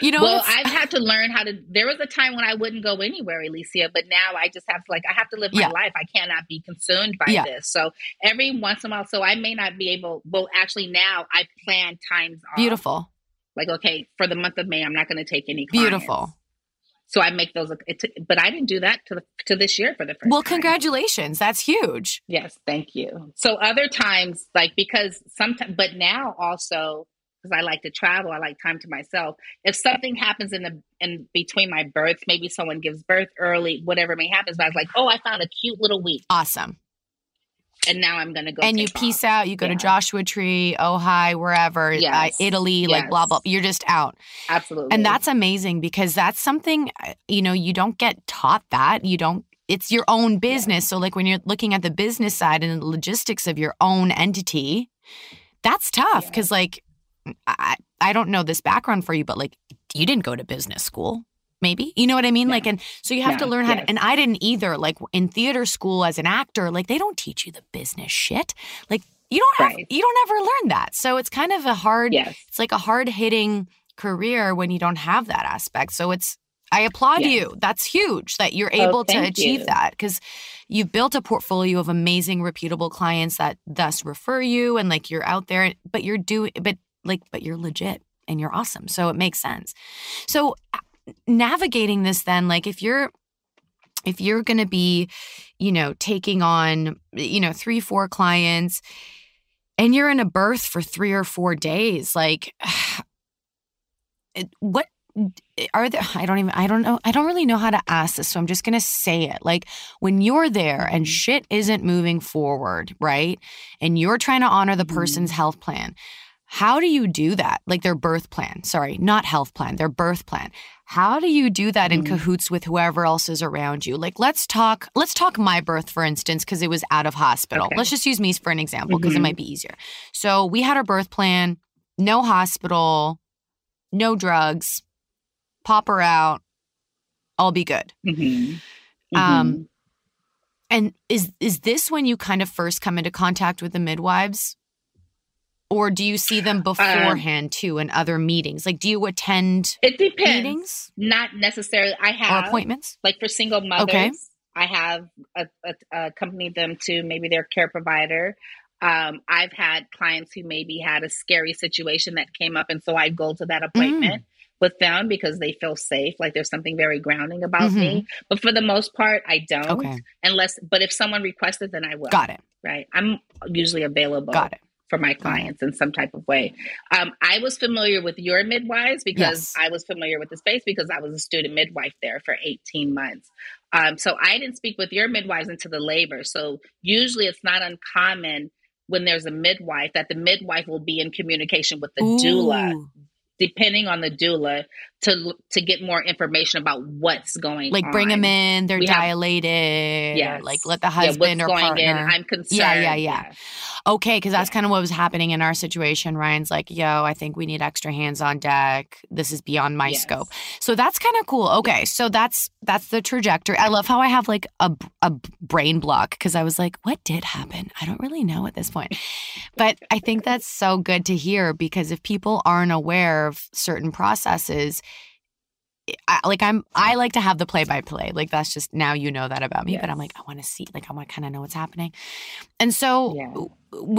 you know, well, I've had to learn how to. There was a time when I wouldn't go anywhere, Alicia, but now I just have to like I have to live my Yeah. life. I cannot be consumed by Yeah. this. So every once in a while, so I may not be able. Well, actually, now I plan times off. beautiful, Like okay, for the month of May, I'm not going to take any. Clients. beautiful. So I make those. But I didn't do that to the, to this year for the first. Well, time. congratulations. That's huge. Yes, thank you. So other times, like because sometimes, but now also because I like to travel, I like time to myself. If something happens in the in between my births, maybe someone gives birth early, whatever may happen, but I was like, oh, I found a cute little week, Awesome. And now I'm gonna go. and you peace off. out. You go to Joshua Tree, Ojai, wherever, uh, Yes. Italy, like blah, blah. Yes. You're just out. Absolutely, And that's amazing because that's something, uh, you know, you don't get taught that. You don't, it's your own business. So, like when you're looking at the business side and the logistics of your own entity, that's tough Yeah. because, like, I, I don't know this background for you, but like, you didn't go to business school. Maybe you know what I mean, No. like, and so you have to learn how. To, and I didn't either. Like in theater school as an actor, like they don't teach you the business shit. Like you don't have, Right. you don't ever learn that. So it's kind of a hard yes, it's like a hard hitting career when you don't have that aspect. So it's I applaud yes. you. That's huge that you're oh, able oh, to achieve you. that because you've built a portfolio of amazing, reputable clients that thus refer you and like you're out there, but you're doing, but like, but you're legit and you're awesome. So it makes sense. So navigating this then, like if you're, if you're going to be, you know, taking on, you know, three, four clients and you're in a birth for three or four days, like, (sighs) what are there i don't even i don't know i don't really know how to ask this so i'm just going to say it like when you're there and mm-hmm. shit isn't moving forward right and you're trying to honor the person's mm-hmm. health plan how do you do that like their birth plan sorry not health plan their birth plan how do you do that in mm-hmm. cahoots with whoever else is around you like let's talk let's talk my birth for instance because it was out of hospital okay. let's just use me for an example because mm-hmm. it might be easier so we had our birth plan no hospital no drugs pop her out. I'll be good. Mm-hmm. Mm-hmm. Um, and is is this when you kind of first come into contact with the midwives? Or do you see them um, beforehand um, too in other meetings? Like, do you attend it depends. meetings? Not necessarily. I have or appointments. Like for single mothers, okay. I have a, a, accompanied them to maybe their care provider. Um, I've had clients who maybe had a scary situation that came up, and so I go to that appointment. Mm with them because they feel safe like there's something very grounding about mm-hmm. me but for the most part i don't okay. unless but if someone requested then i will got it right i'm usually available got it for my clients in some type of way um, i was familiar with your midwives because yes. i was familiar with the space because i was a student midwife there for 18 months um, so i didn't speak with your midwives into the labor so usually it's not uncommon when there's a midwife that the midwife will be in communication with the Ooh. doula depending on the doula to to get more information about what's going on. like on. bring them in they're we dilated yeah like let the husband yeah, or partner in, i'm concerned yeah yeah yeah, yeah. okay because that's yeah. kind of what was happening in our situation. Ryan's like yo i think we need extra hands on deck. This is beyond my yes. scope so that's kind of cool okay so that's that's the trajectory. I love how i have like a, a brain block because i was like what did happen? I don't really know at this point. But i think that's so good to hear because if people aren't aware of certain processes I, like I'm I like to have the play by play. Like that's just now you know that about me, yes. but I'm like I want to see like I want to kind of know what's happening. And so yeah.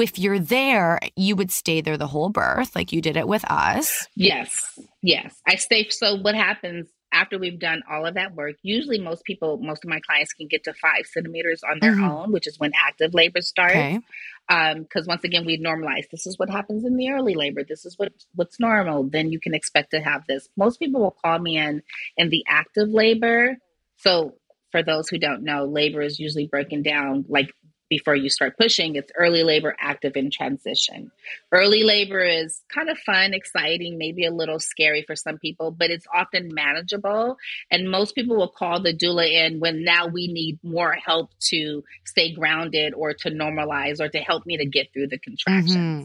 if you're there, you would stay there the whole birth like you did it with us. Yes. Yes. I stay so what happens after we've done all of that work, usually most people, most of my clients can get to five centimeters on their mm-hmm. own, which is when active labor starts. Okay because um, once again we normalize this is what happens in the early labor this is what what's normal then you can expect to have this most people will call me in in the active labor so for those who don't know labor is usually broken down like before you start pushing, it's early labor, active, in transition. Early labor is kind of fun, exciting, maybe a little scary for some people, but it's often manageable. And most people will call the doula in when now we need more help to stay grounded or to normalize or to help me to get through the contractions. Mm-hmm.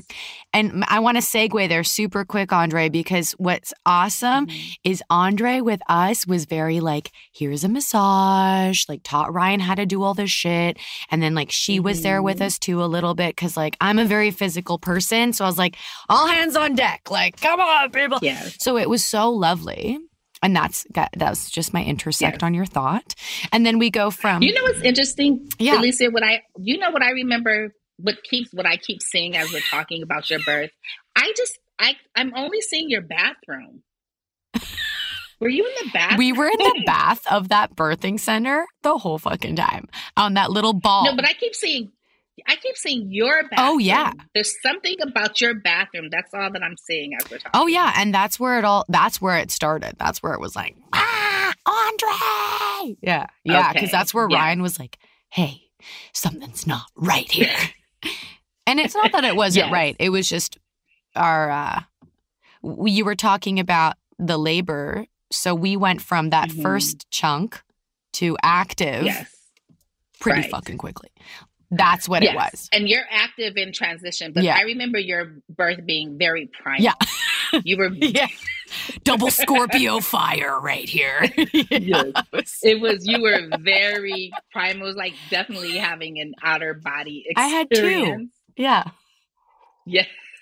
And I want to segue there super quick, Andrey, because what's awesome mm-hmm. is Andrey with us was very like, here's a massage, like taught Ryan how to do all this shit. And then like she she was there with mm-hmm. us too a little bit because like I'm a very physical person. So I was like, all hands on deck. Like, come on, people. Yeah. So it was so lovely. And that's that, that was just my intersect on your thought. And then we go from You know what's interesting? Yeah. Alicia, what I you know what I remember what keeps what I keep seeing as we're talking about your birth. I just I I'm only seeing your bathroom. Were you in the bath? We were in the bath of that birthing center the whole fucking time on that little ball. No, but I keep seeing I keep seeing your bathroom. Oh yeah. There's something about your bathroom. That's all that I'm seeing as we're talking. Oh yeah, and that's where it all that's where it started. That's where it was like, ah, Andrey. Yeah. Yeah, because okay. that's where yeah. Ryan was like, hey, something's not right here. (laughs) and it's not that it wasn't yes. right. It was just our uh you were talking about the labor so we went from that mm-hmm. first chunk to active yes. pretty right. fucking quickly. That's what yes. it was. And you're active in transition, but yeah. I remember your birth being very primal. Yeah. (laughs) You were (laughs) yeah. double Scorpio (laughs) fire right here. yes. It was you were very primal. It was like definitely having an outer body experience. I had two. Yeah.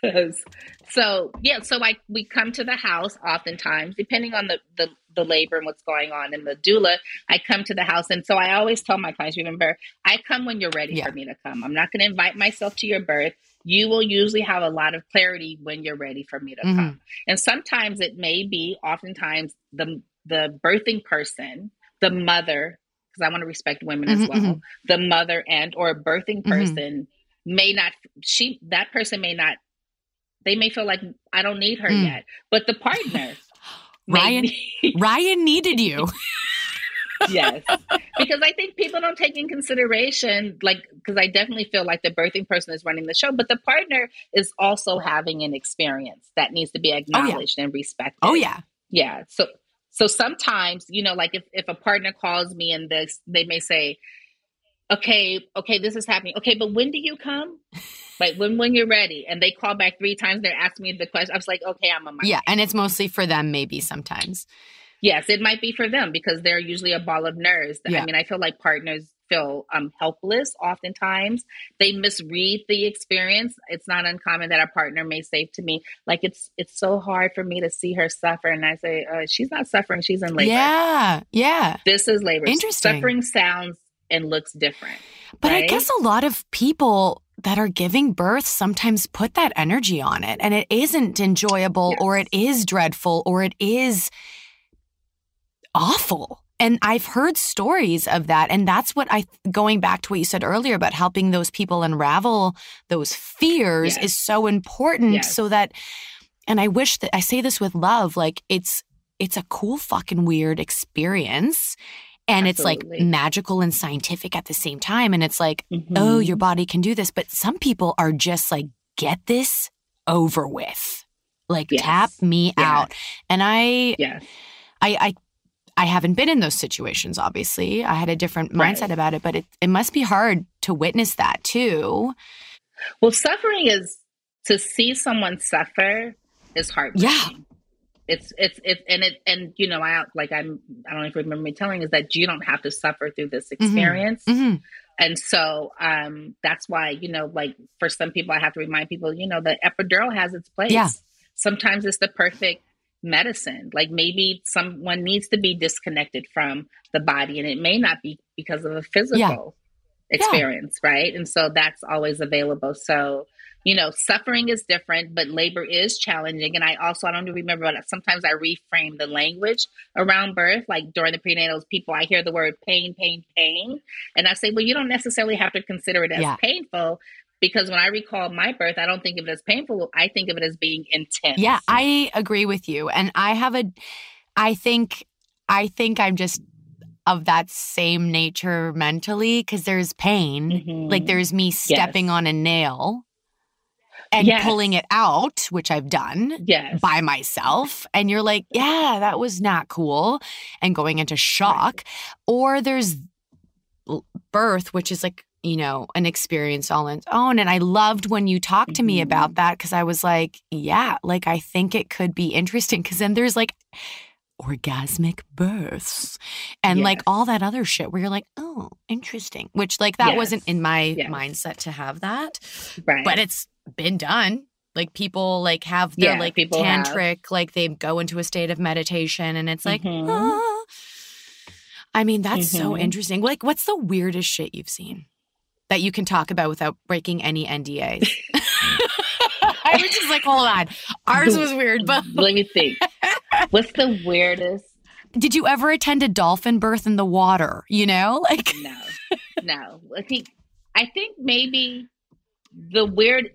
Yes. So yeah, so like we come to the house oftentimes, depending on the, the the labor and what's going on in the doula, I come to the house. And so I always tell my clients, remember, I come when you're ready yeah. for me to come. I'm not going to invite myself to your birth. You will usually have a lot of clarity when you're ready for me to mm-hmm. come. And sometimes it may be, oftentimes, the the birthing person, the mother, because I want to respect women mm-hmm, as well, mm-hmm. the mother and or birthing mm-hmm. person may not she that person may not they may feel like I don't need her mm. yet. But the partner (gasps) Ryan (laughs) Ryan needed you. (laughs) (laughs) yes. Because I think people don't take in consideration, like, because I definitely feel like the birthing person is running the show, but the partner is also having an experience that needs to be acknowledged oh, yeah. and respected. Oh, yeah. Yeah. So, so sometimes, you know, like if, if a partner calls me and this, they may say, okay, okay, this is happening. Okay, but when do you come? Like when when you're ready, and they call back three times, they're asking me the question. I was like, okay, I'm a yeah, and it's mostly for them, maybe sometimes. Yes, it might be for them because they're usually a ball of nerves. Yeah. I mean, I feel like partners feel um, helpless oftentimes. They misread the experience. It's not uncommon that a partner may say to me, like, it's it's so hard for me to see her suffer. And I say, uh, she's not suffering, she's in labor. Yeah, yeah. This is labor. Interesting. Suffering sounds and looks different. But right? I guess a lot of people that are giving birth sometimes put that energy on it and it isn't enjoyable yes. or it is dreadful or it is awful. And I've heard stories of that. And that's what I, going back to what you said earlier about helping those people unravel those fears yes. is so important yes. so that, and I wish that I say this with love, like it's, it's a cool fucking weird experience and Absolutely. it's like magical and scientific at the same time and it's like mm-hmm. oh your body can do this but some people are just like get this over with like yes. tap me yeah. out and i yes. i i I haven't been in those situations, obviously. I had a different mindset right. about it, but it, it must be hard to witness that too. Well, suffering is to see someone suffer is heartbreaking. Yeah. It's it's it's and it and you know I like I'm I don't know if you remember me telling is that you don't have to suffer through this mm-hmm. experience. Mm-hmm. Mm-hmm. And so um that's why, you know, like for some people I have to remind people, you know, the epidural has its place. Yeah. Sometimes it's the perfect medicine. Like maybe someone needs to be disconnected from the body and it may not be because of a physical. Experience, yeah. right? And so that's always available. So you know, suffering is different, but labor is challenging. And I also, I don't remember, but sometimes I reframe the language around birth. Like during the prenatals, people, I hear the word pain, pain, pain. And I say, well, you don't necessarily have to consider it as yeah. painful because when I recall my birth, I don't think of it as painful. I think of it as being intense. Yeah, I agree with you. And I have a, I think, I think I'm just of that same nature mentally because there's pain. Mm-hmm. Like there's me stepping yes. on a nail and yes. pulling it out, which I've done yes. by myself. And you're like, yeah, that was not cool. And going into shock. Right. Or there's birth, which is like, you know, an experience all its own. And I loved when you talked to mm-hmm. me about that because I was like, yeah, like I think it could be interesting. Cause then there's like, orgasmic births and yes. like all that other shit where you're like, oh, interesting. Which like that yes. wasn't in my yes. mindset to have that. Right. But it's been done. Like people like have their yeah, like tantric, have. like they go into a state of meditation and it's like, mm-hmm. ah. I mean, that's mm-hmm. so interesting. Like, what's the weirdest shit you've seen that you can talk about without breaking any NDAs? (laughs) I was just like, hold on. Ours was weird, but (laughs) let me think. What's the weirdest? Did you ever attend a dolphin birth in the water? You know, like no, no. I think I think maybe the weird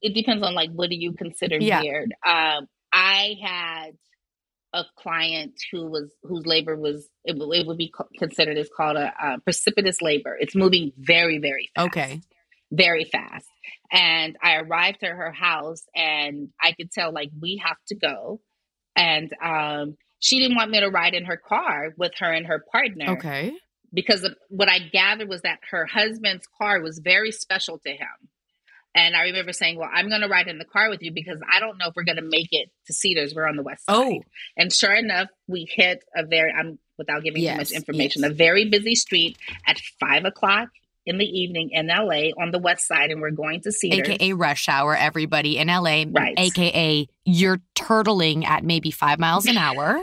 it depends on like what do you consider yeah. weird. Um, I had a client who was whose labor was it, it would be considered as called a, a, precipitous labor. It's moving very very fast. Okay. Very fast. And I arrived at her house and I could tell like we have to go. And um she didn't want me to ride in her car with her and her partner. Okay. Because what I gathered was that her husband's car was very special to him. And I remember saying, Well, I'm going to ride in the car with you because I don't know if we're going to make it to Cedars. We're on the west side. Oh. And sure enough, we hit a very, I'm without giving yes, too much information, yes. a very busy street at five o'clock in the evening in LA on the west side, and we're going to see AKA rush hour, everybody in LA. Right. AKA you're turtling at maybe five miles an hour.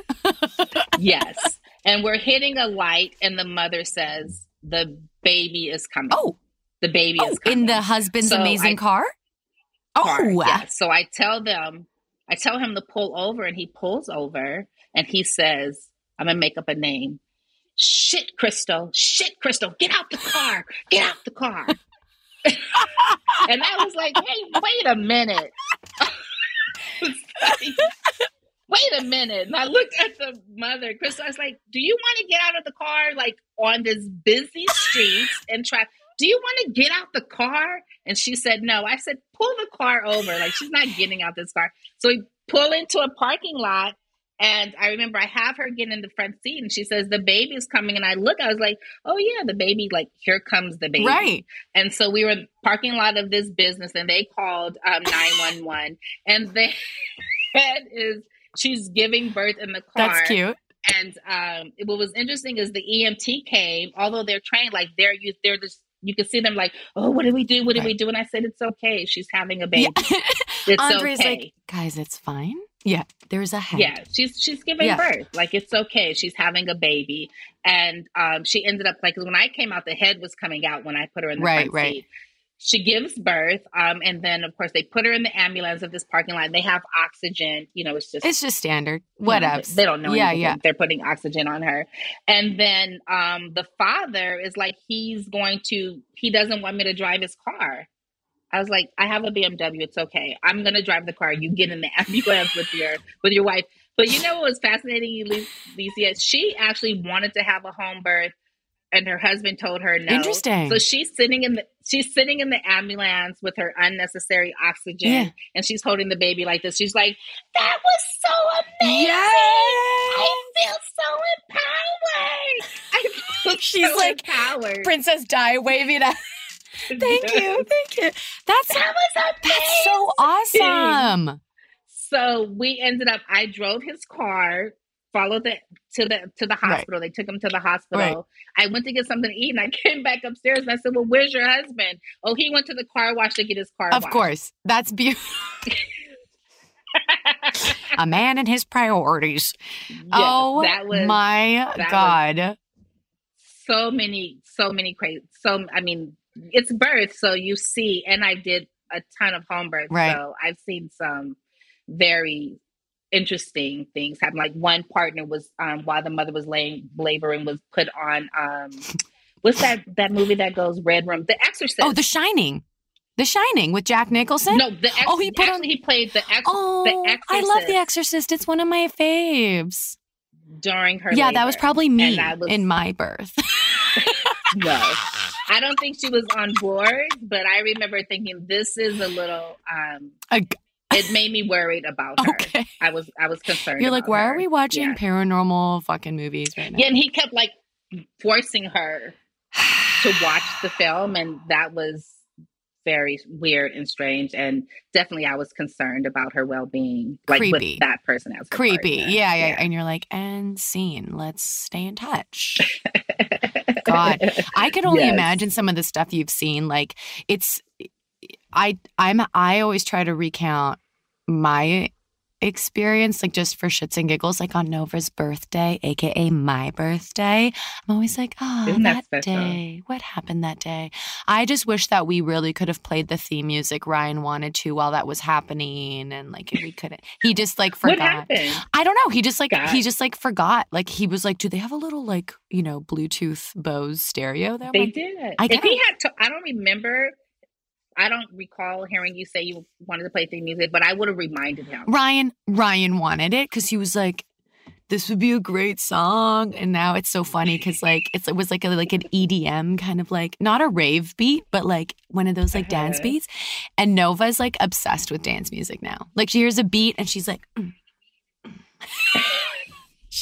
(laughs) yes. And we're hitting a light, and the mother says, The baby is coming. Oh. The baby oh, is coming. in the husband's So amazing I- car? car. Oh, yeah. So I tell them, I tell him to pull over, and he pulls over, and he says, "I'm gonna make up a name." Shit, Crystal. Shit, Crystal. Get out the car. Get out the car. (laughs) and I was like, "Hey, wait a minute." (laughs) wait a minute. And I looked at the mother, Crystal. I was like, "Do you want to get out of the car, like on this busy street and try?" Do you want to get out the car? And she said, No. I said, Pull the car over. Like, she's not getting out this car. So we pull into a parking lot. And I remember I have her get in the front seat and she says, The baby's coming. And I look, I was like, Oh, yeah, the baby, like, here comes the baby. Right. And so we were parking lot of this business and they called um, (laughs) 911. and the head (laughs) is, she's giving birth in the car. That's cute. And um, what was interesting is the EMT came, although they're trained, like they're you, they're just you can see them like, oh, what do we do? What do we do? And I said, it's okay. She's having a baby. Yeah. (laughs) It's Andrey's okay. like, guys, it's fine. Yeah, there's a head. yeah, she's she's giving Yeah. birth. Like it's okay. She's having a baby, and um, she ended up like when I came out, the head was coming out when I put her in the Right, front right. seat. She gives birth, um, and then of course they put her in the ambulance of this parking lot. They have oxygen. You know, it's just It's just standard. you know, Whatever. They don't know Yeah, anything. yeah. They're putting oxygen on her. And then um the father is like, he's going to, he doesn't want me to drive his car. I was like, I have a BMW. It's okay. I'm gonna drive the car. You get in the (laughs) ambulance with your with your wife. But you know what was fascinating, Alicia? She actually wanted to have a home birth, and her husband told her no. Interesting. So she's sitting in the she's sitting in the ambulance with her unnecessary oxygen, Yeah. and she's holding the baby like this. She's like, "That was so amazing! Yay! I feel so empowered. I feel (laughs) She's so like, empowered. Princess Di waving at. Thank you, thank you. That's That was amazing. that's so awesome. So we ended up. I drove his car, followed the to the to the Right. hospital. They took him to the hospital. I went to get something to eat, and I (laughs) came back upstairs. And I said, "Well, where's your husband?" Oh, he went to the car wash to get his car. Of washed. course, that's beautiful. (laughs) a man and his priorities. (laughs) Yes, oh that was my was- god! so many, so many crazy. So I mean, it's birth, so you see, and I did a ton of home births, Right. so I've seen some very interesting things happen. Like one partner was, um, while the mother was laying laboring, was put on. Um, what's that that movie that goes Red Room? The Exorcist. Oh, The Shining, The Shining with Jack Nicholson. no, the ex- Oh, he put on- he played the ex- Oh, the I love The Exorcist. Exorcist. It's one of my faves. during her. yeah, that was probably me was- in my birth. (laughs) No. I don't think she was on board, but I remember thinking this is a little um g- it made me worried about her. okay. I was I was concerned. You're like, why her. are we watching Yeah. paranormal fucking movies right now? Yeah, and he kept like forcing her to watch the film and that was very weird and strange and definitely I was concerned about her well-being like Creepy. with that person as Creepy. partner. Yeah, yeah, And you're like, and scene. Let's stay in touch. (laughs) God. I could only Yes. imagine some of the stuff you've seen. Like it's I I'm I always try to recount my experience, like just for shits and giggles, like on Nova's birthday, aka my birthday. I'm always like, oh, Isn't that, that day. What happened that day? I just wish that we really could have played the theme music Ryan wanted to while that was happening. And like we couldn't. He just like forgot. I don't know. He just like God. he just like forgot. Like he was like, do they have a little like you know Bluetooth Bose stereo there? They like, did. I if he had to, I don't remember. I don't recall hearing you say you wanted to play theme music, but I would have reminded him. Ryan Ryan wanted it because he was like, this would be a great song. And now it's so funny because like it's, it was like a like an EDM kind of like not a rave beat, but like one of those like dance Uh-huh. beats. And Nova's like obsessed with dance music now. Like she hears a beat and she's like. "Mm, mm."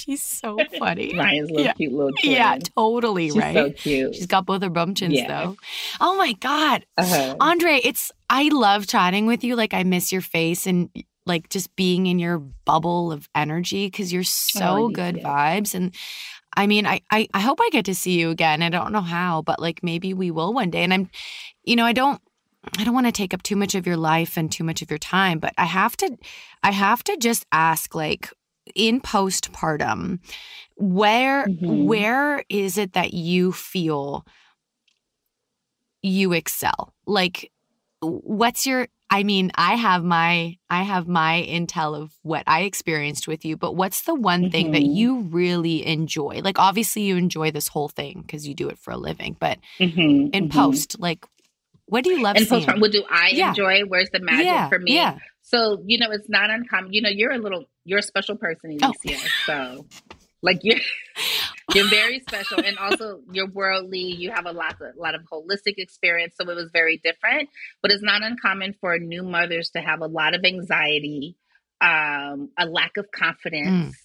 She's so funny. (laughs) Ryan's little Yeah. cute little twin. Yeah, totally She's right. so cute. She's got both her bum chins Yeah. though. Oh my god, uh-huh. Andrey, it's I love chatting with you. Like I miss your face and like just being in your bubble of energy because you're so Oh, good yeah. vibes and I mean, I, I I hope I get to see you again. I don't know how, but like maybe we will one day. And I'm, you know, I don't I don't want to take up too much of your life and too much of your time, but I have to I have to just ask like in postpartum, where Mhm. where is it that you feel you excel? Like what's your I mean, I have my I have my intel of what I experienced with you, but what's the one thing that Mhm. you really enjoy? Like obviously you enjoy this whole thing because you do it for a living, but Mhm, in mhm. post, like what do you love seeing? postpartum, what do I Yeah. enjoy? Where's the magic yeah, for me? Yeah. So, you know, it's not uncommon. You know, you're a little, you're a special person, Oh. Alicia. So, like, you're, (laughs) you're very special. And also, you're worldly. You have a lot, of, lot of holistic experience. So, it was very different. But it's not uncommon for new mothers to have a lot of anxiety, um, a lack of confidence.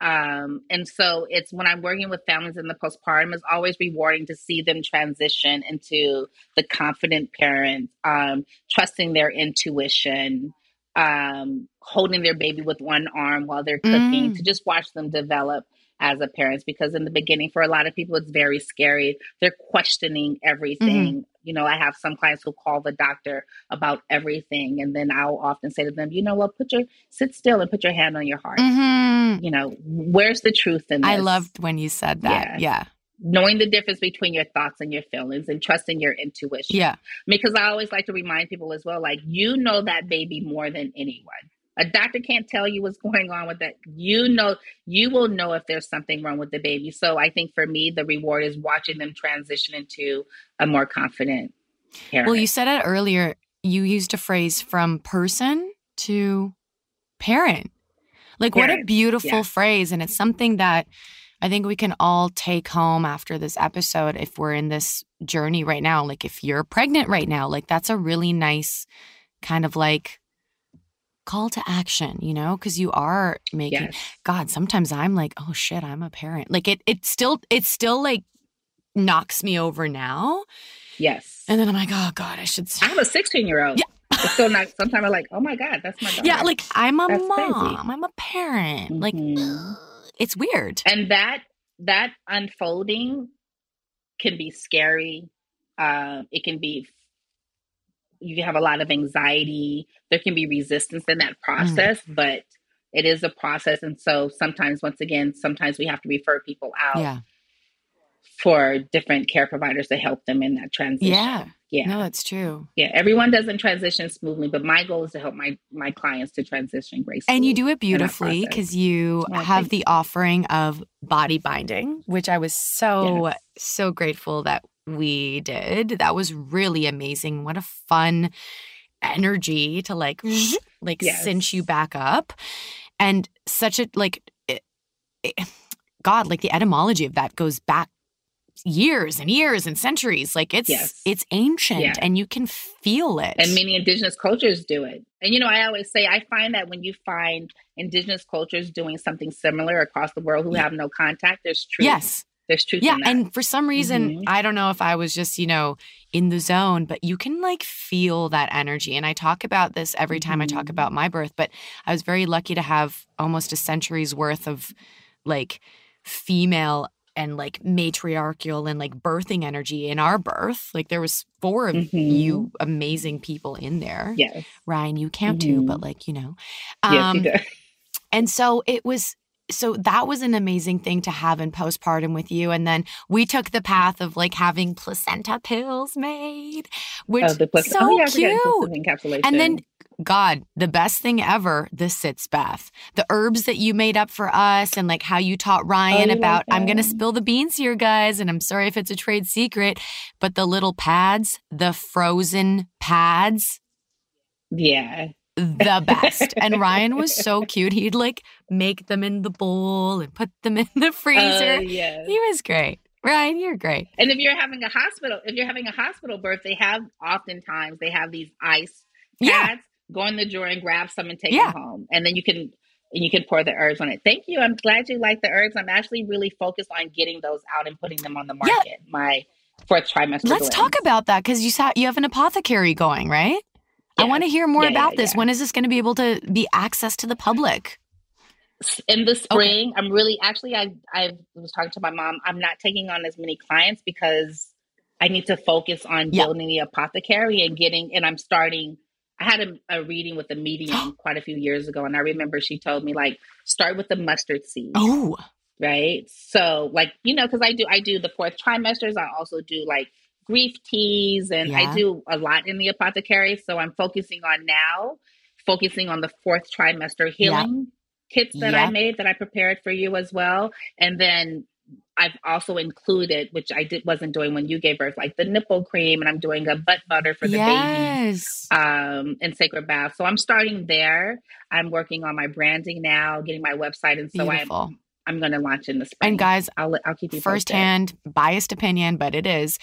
Um, and so it's when I'm working with families in the postpartum, it's always rewarding to see them transition into the confident parent, um, trusting their intuition, um, holding their baby with one arm while they're cooking, Mm. to just watch them develop as a parent. Because in the beginning, for a lot of people, it's very scary. They're questioning everything. You know, I have some clients who call the doctor about everything, and then I'll often say to them, "You know what? Put your sit still and put your hand on your heart." Mhm. You know, where's the truth in this? I loved when you said that. Yeah. Knowing the difference between your thoughts and your feelings and trusting your intuition. Yeah. Because I always like to remind people as well, like you know that baby more than anyone. A doctor can't tell you what's (laughs) going on with that. You know, you will know if there's something wrong with the baby. So I think for me, the reward is watching them transition into a more confident parent. Well, you said it earlier. You used a phrase from person to parent. Like, what a beautiful yeah. phrase. And it's something that I think we can all take home after this episode if we're in this journey right now. Like, if you're pregnant right now, like, that's a really nice kind of like call to action, you know, because you are making yes. God, sometimes I'm like, oh shit, I'm a parent. Like it it still it still like knocks me over now. Yes. And then I'm like, oh God, I should I have a 16 year old. Yeah. It's still not, sometimes I'm like, oh my God, that's my (laughs) daughter. Yeah, like I'm a That's mom. crazy. I'm a parent. Like Mhm. ugh, it's weird. and that that unfolding can be scary. Um it can be you have a lot of anxiety. There can be resistance in that process but it is a process. And so sometimes once again sometimes we have to refer people out. Yeah. For different care providers to help them in that transition Yeah. yeah No, that's true. yeah everyone doesn't transition smoothly but my goal is to help my my clients to transition gracefully And you do it beautifully because you Oh, have the offering of body binding, which I was so, Yes. so grateful that we did. That was really amazing. What a fun energy to like, mm-hmm. like Yes. cinch you back up. And such a, like, it, it- God, like the etymology of that goes back years and years and centuries. Like it's, Yes. it's ancient Yeah. and you can feel it. and many indigenous cultures do it and you know i always say i find that when you find indigenous cultures doing something similar across the world who Yeah. have no contact there's truth yes. there's truth Yeah, in that. and for some reason, Mhm. I don't know if I was just, you know, in the zone, but you can like feel that energy. And I talk about this every time I talk about my birth, but I was very lucky to have almost a century's worth of like female and like matriarchal and like birthing energy in our birth. Like there was four of Mhm. you amazing people in there. yes Ryan, you count too, but like, you know. yes you Um, do and so it was so that was an amazing thing to have in postpartum with you and then we took the path of like having placenta pills made which Oh, the placenta- so oh, yeah, cute encapsulation. and then god the best thing ever the sitz bath the herbs that you made up for us and like how you taught ryan Oh, about i'm gonna spill the beans here guys and i'm sorry if it's a trade secret but the little pads the frozen pads yeah the best. (laughs) and Ryan was so cute. He'd like make them in the bowl and put them in the freezer. Uh, yes. he was great. Ryan, you're great. and if you're having a hospital if you're having a hospital birth they have oftentimes they have these ice Yeah. Go in the drawer and grab some and take Yeah. them home and then you can and you can pour the herbs on it thank you i'm glad you like the herbs i'm actually really focused on getting those out and putting them on the Yeah. market my fourth trimester Let's talk about that because you sa- you have an apothecary going, right? I want to hear more Yeah, yeah, about this. yeah. When is this going to be able to be access to the public? in the spring okay. i'm really actually i i was talking to my mom i'm not taking on as many clients because i need to focus on building the apothecary and getting and i'm starting i had a, a reading with a medium (gasps) quite a few years ago and i remember she told me like start with the mustard seed. Oh right? So like you know because i do i do the fourth trimesters. I also do like grief teas and yeah. i do a lot in the apothecary. So i'm focusing on now focusing on the fourth trimester healing kits that I made that I prepared for you as well. And then I've also included, which I did wasn't doing when you gave birth, like the nipple cream, and I'm doing a butt butter for the yes. baby, um, and sacred bath. So I'm starting there. I'm working on my branding now, getting my website, and so Beautiful. I'm I'm going to launch in the spring. And guys, I'll I'll keep you firsthand biased opinion, but it is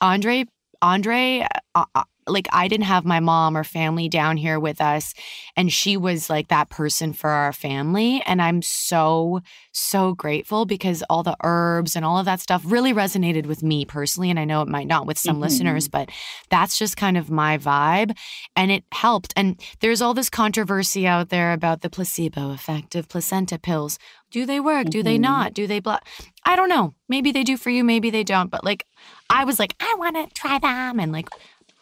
Andrey Andrey. Uh, uh like I didn't have my mom or family down here with us and she was like that person for our family and I'm so so grateful because all the herbs and all of that stuff really resonated with me personally and I know it might not with some mm-hmm. listeners but that's just kind of my vibe and it helped and there's all this controversy out there about the placebo effect of placenta pills do they work? Do they mm-hmm. not? Do they block? I don't know. Maybe they do for you, maybe they don't. But like, I was like, I want to try them. And like,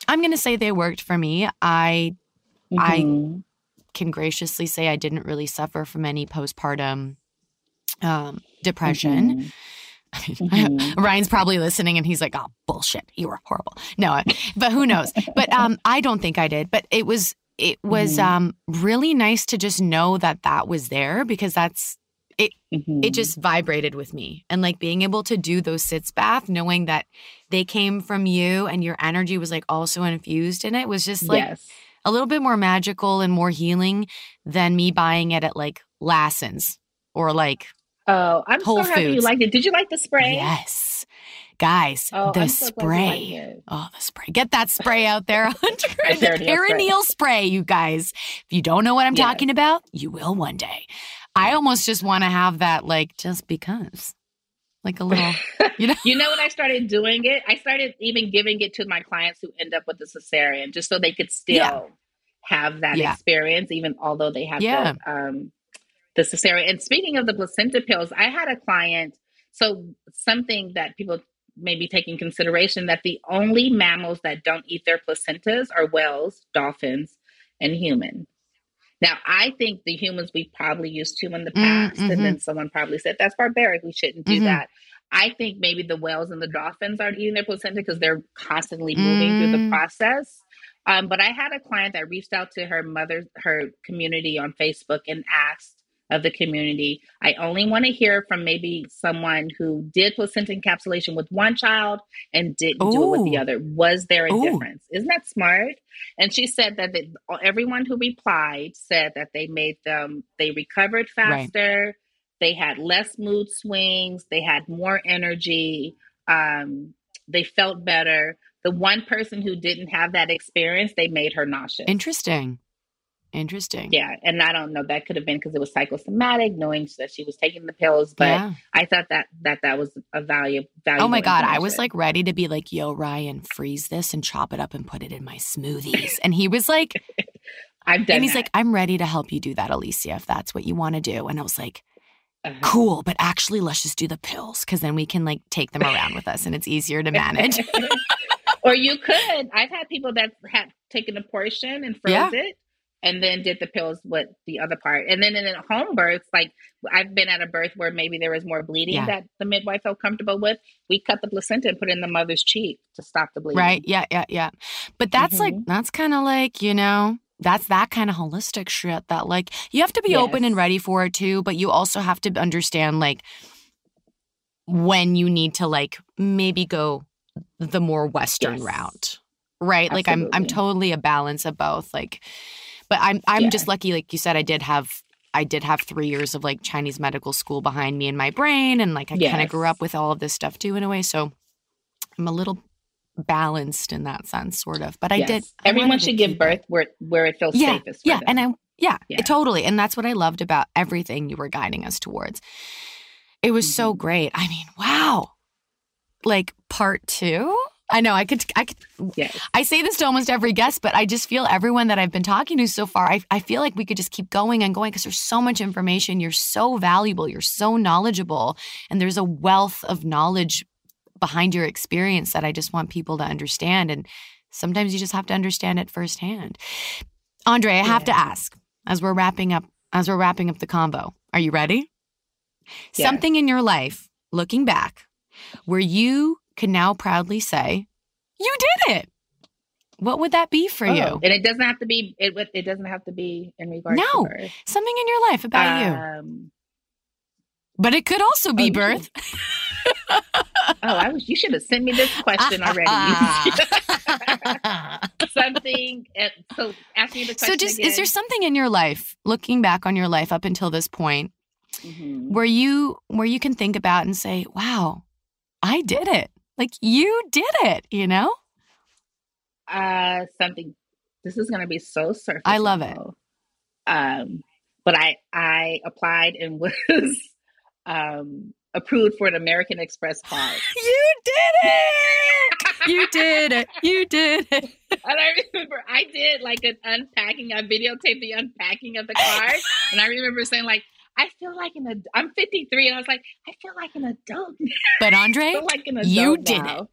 I'm going to say they worked for me. I mm-hmm. I can graciously say I didn't really suffer from any postpartum um, depression. Mm-hmm. (laughs) Mm-hmm. Ryan's probably listening and he's like, "Oh, bullshit. You were horrible." No, but who knows? but um I don't think I did, but it was it was mm-hmm. um really nice to just know that that was there because that's it mm-hmm. it just vibrated with me and like being able to do those sitz bath knowing that they came from you and your energy was like also infused in it was just like yes. a little bit more magical and more healing than me buying it at like Lassen's or like Oh, I'm Whole so happy Foods. you liked it. Did you like the spray? Yes. Guys, oh, the so spray. Oh, the spray. Get that spray out there. (laughs) (laughs) the perineal spray, you guys. If you don't know what I'm yes. talking about, you will one day. I almost just want to have that, like, just because. Like a little, (laughs) you know. you know when I started doing it, I started even giving it to my clients who end up with a cesarean, just so they could still yeah. have that yeah. experience, even although they have yeah. the um, the cesarean. And speaking of the placenta pills, I had a client. So something that people may be taking consideration that the only mammals that don't eat their placentas are whales, dolphins, and human. Now, I think the humans we probably used to in the mm, past, mm-hmm. and then someone probably said that's barbaric. We shouldn't do mm-hmm. that. I think maybe the whales and the dolphins aren't eating their placenta because they're constantly moving mm. through the mm. process. Um, but I had a client that reached out to her mother, her community on Facebook, and asked of the community. I only want to hear from maybe someone who did placenta encapsulation with one child and didn't Ooh. do it with the other. Was there a Ooh. difference? Isn't that smart? And she said that they, everyone who replied said that they made them, they recovered faster, right. they had less mood swings, they had more energy, um, they felt better. The one person who didn't have that experience, they made her nauseous. Interesting. Interesting. Yeah. And I don't know, that could have been because it was psychosomatic, knowing that she was taking the pills. But yeah. I thought that that that was a value. Oh my God. I was like ready to be like, yo, Ryan, freeze this and chop it up and put it in my smoothies. and he was like, (laughs) I've done And he's that. like, I'm ready to help you do that, Alicia, if that's what you want to do. And I was like, uh-huh. cool, but actually let's just do the pills because then we can like take them around with us and it's easier to manage. (laughs) or you could. I've had people that have taken a portion and froze yeah. it and then did the pills with the other part. And then in home births, like I've been at a birth where maybe there was more bleeding yeah. that the midwife felt comfortable with. We cut the placenta and put it in the mother's cheek to stop the bleeding. Right. Yeah. Yeah. Yeah. But that's mm-hmm. like, that's kind of like, you know, that's that kind of holistic shit that like you have to be yes. open and ready for it too, but you also have to understand like when you need to like maybe go the more Western yes. route. Right. Absolutely. Like I'm I'm totally a balance of both. Like but I'm I'm yeah. just lucky, like you said, I did have I did have three years of like Chinese medical school behind me in my brain, and like I yes. kind of grew up with all of this stuff too in a way. So I'm a little balanced in that sense, sort of. But I yes. did. I Everyone should give birth where where it feels yeah, safest. yeah, them. and I yeah, yeah, totally. And that's what I loved about everything you were guiding us towards. It was mm-hmm. so great. I mean, wow. Like part two I know. I could. I could. Yes. I say this to almost every guest, but I just feel everyone that I've been talking to so far. I, I feel like we could just keep going and going because there's so much information. You're so valuable. You're so knowledgeable, and there's a wealth of knowledge behind your experience that I just want people to understand. And sometimes you just have to understand it firsthand. Andrey, I have Yeah. to ask as we're wrapping up. As we're wrapping up the combo, are you ready? Yes. Something in your life, looking back, where you can now proudly say, "You did it." What would that be for Oh, you? and it doesn't have to be. It it doesn't have to be in regards No. to birth. Something in your life about you, Um, but it could also be oh, birth. (laughs) Oh, I was. You should have sent me this question already. (laughs) (laughs) Something. uh, So ask me the question. so, just is there something in your life, looking back on your life up until this point, Mhm. where you where you can think about and say, "Wow, I did it! Like you did it!" You know? Uh, something. This is going to be so surface. I love it. Um, but I I applied and (laughs) was um approved for an American Express card. (laughs) You did it! You did it! You did it! (laughs) And I remember I did like an unpacking. I videotaped the unpacking of the card, and I remember saying like, "I feel like an ad- I'm 53," and I was like, "I feel like an adult. But Andrey, like an adult you did now."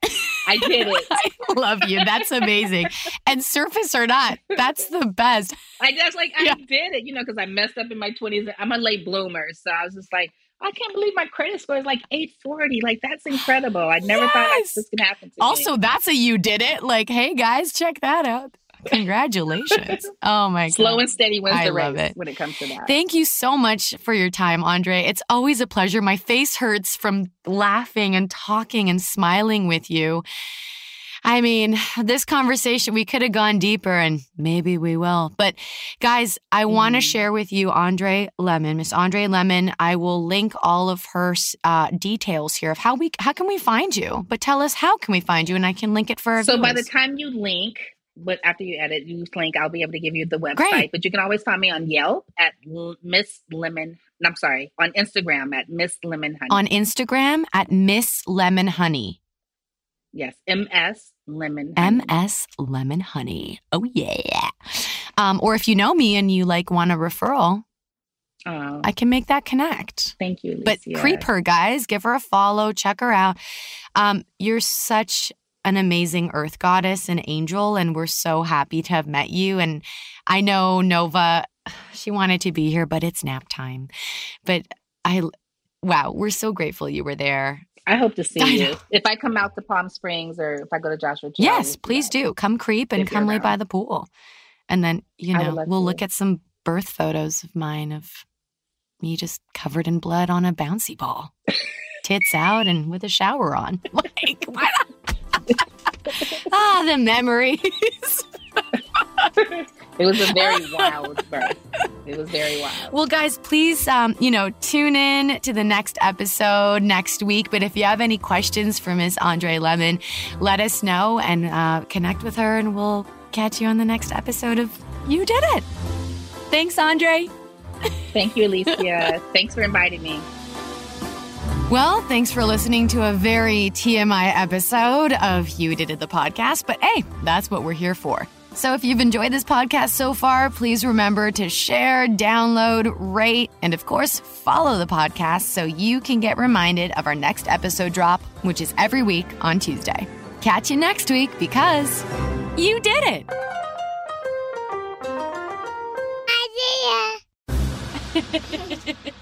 I did it. (laughs) I love you. That's amazing. And surface or not, that's the best. I just like I did it, you know, because I messed up in my 20s. I'm a late bloomer, so I was just like, I can't believe my credit score is like 840. Like that's incredible. I never thought like Yes. this could happen to me. Also, that's a you did it. Like, hey guys, check that out. Congratulations. Oh my god. slow and steady wins I the race it. when it comes to that. Thank you so much for your time, Andrey. It's always a pleasure. My face hurts from laughing and talking and smiling with you. I mean, this conversation, we could have gone deeper and maybe we will. But guys, I want to Mm. share with you Andrey Lemon, Miss Andrey Lemon. I will link all of her uh, details here of how we how can we find you. But tell us how can we find you, and I can link it for so by the time you link, but after you edit, you link, I'll be able to give you the website. Great. But you can always find me on Yelp at Miss Lemon. I'm sorry, on Instagram at Miss Lemon Honey. on Instagram at Miss Lemon Honey. yes, MS Lemon. Honey. MS Lemon Honey. Oh yeah. Um, or if you know me and you like want a referral, Oh, I can make that connect. thank you. But creep her, guys. Give her a follow. Check her out. Um, you're such an amazing earth goddess and angel, and we're so happy to have met you. And I know Nova, (sighs) she wanted to be here, but it's nap time. But I, wow, we're so grateful you were there. I hope to see you if I come out to Palm Springs or if I go to Joshua. Tree, Yes, please do. Come creep and If come lay by the pool. And then, you know, we'll to. look at some birth photos of mine of me just covered in blood on a bouncy ball. (laughs) Tits out and with a shower on. (laughs) Like, why not? (laughs) ah, the memories. (laughs) It was a very wild birth. It was very wild. Well, guys, please, um, you know, tune in to the next episode next week. But if you have any questions for Miss Andrey Lemon, let us know and uh, connect with her, and we'll catch you on the next episode of You Did It. Thanks, Andrey. Thank you, Alicia. Thanks for inviting me. Well, thanks for listening to a very TMI episode of You Did It, the podcast. But hey, that's what we're here for. So if you've enjoyed this podcast so far, please remember to share, download, rate, and of course, follow the podcast so you can get reminded of our next episode drop, which is every week on Tuesday. Catch you next week because you did it. Idea. (laughs)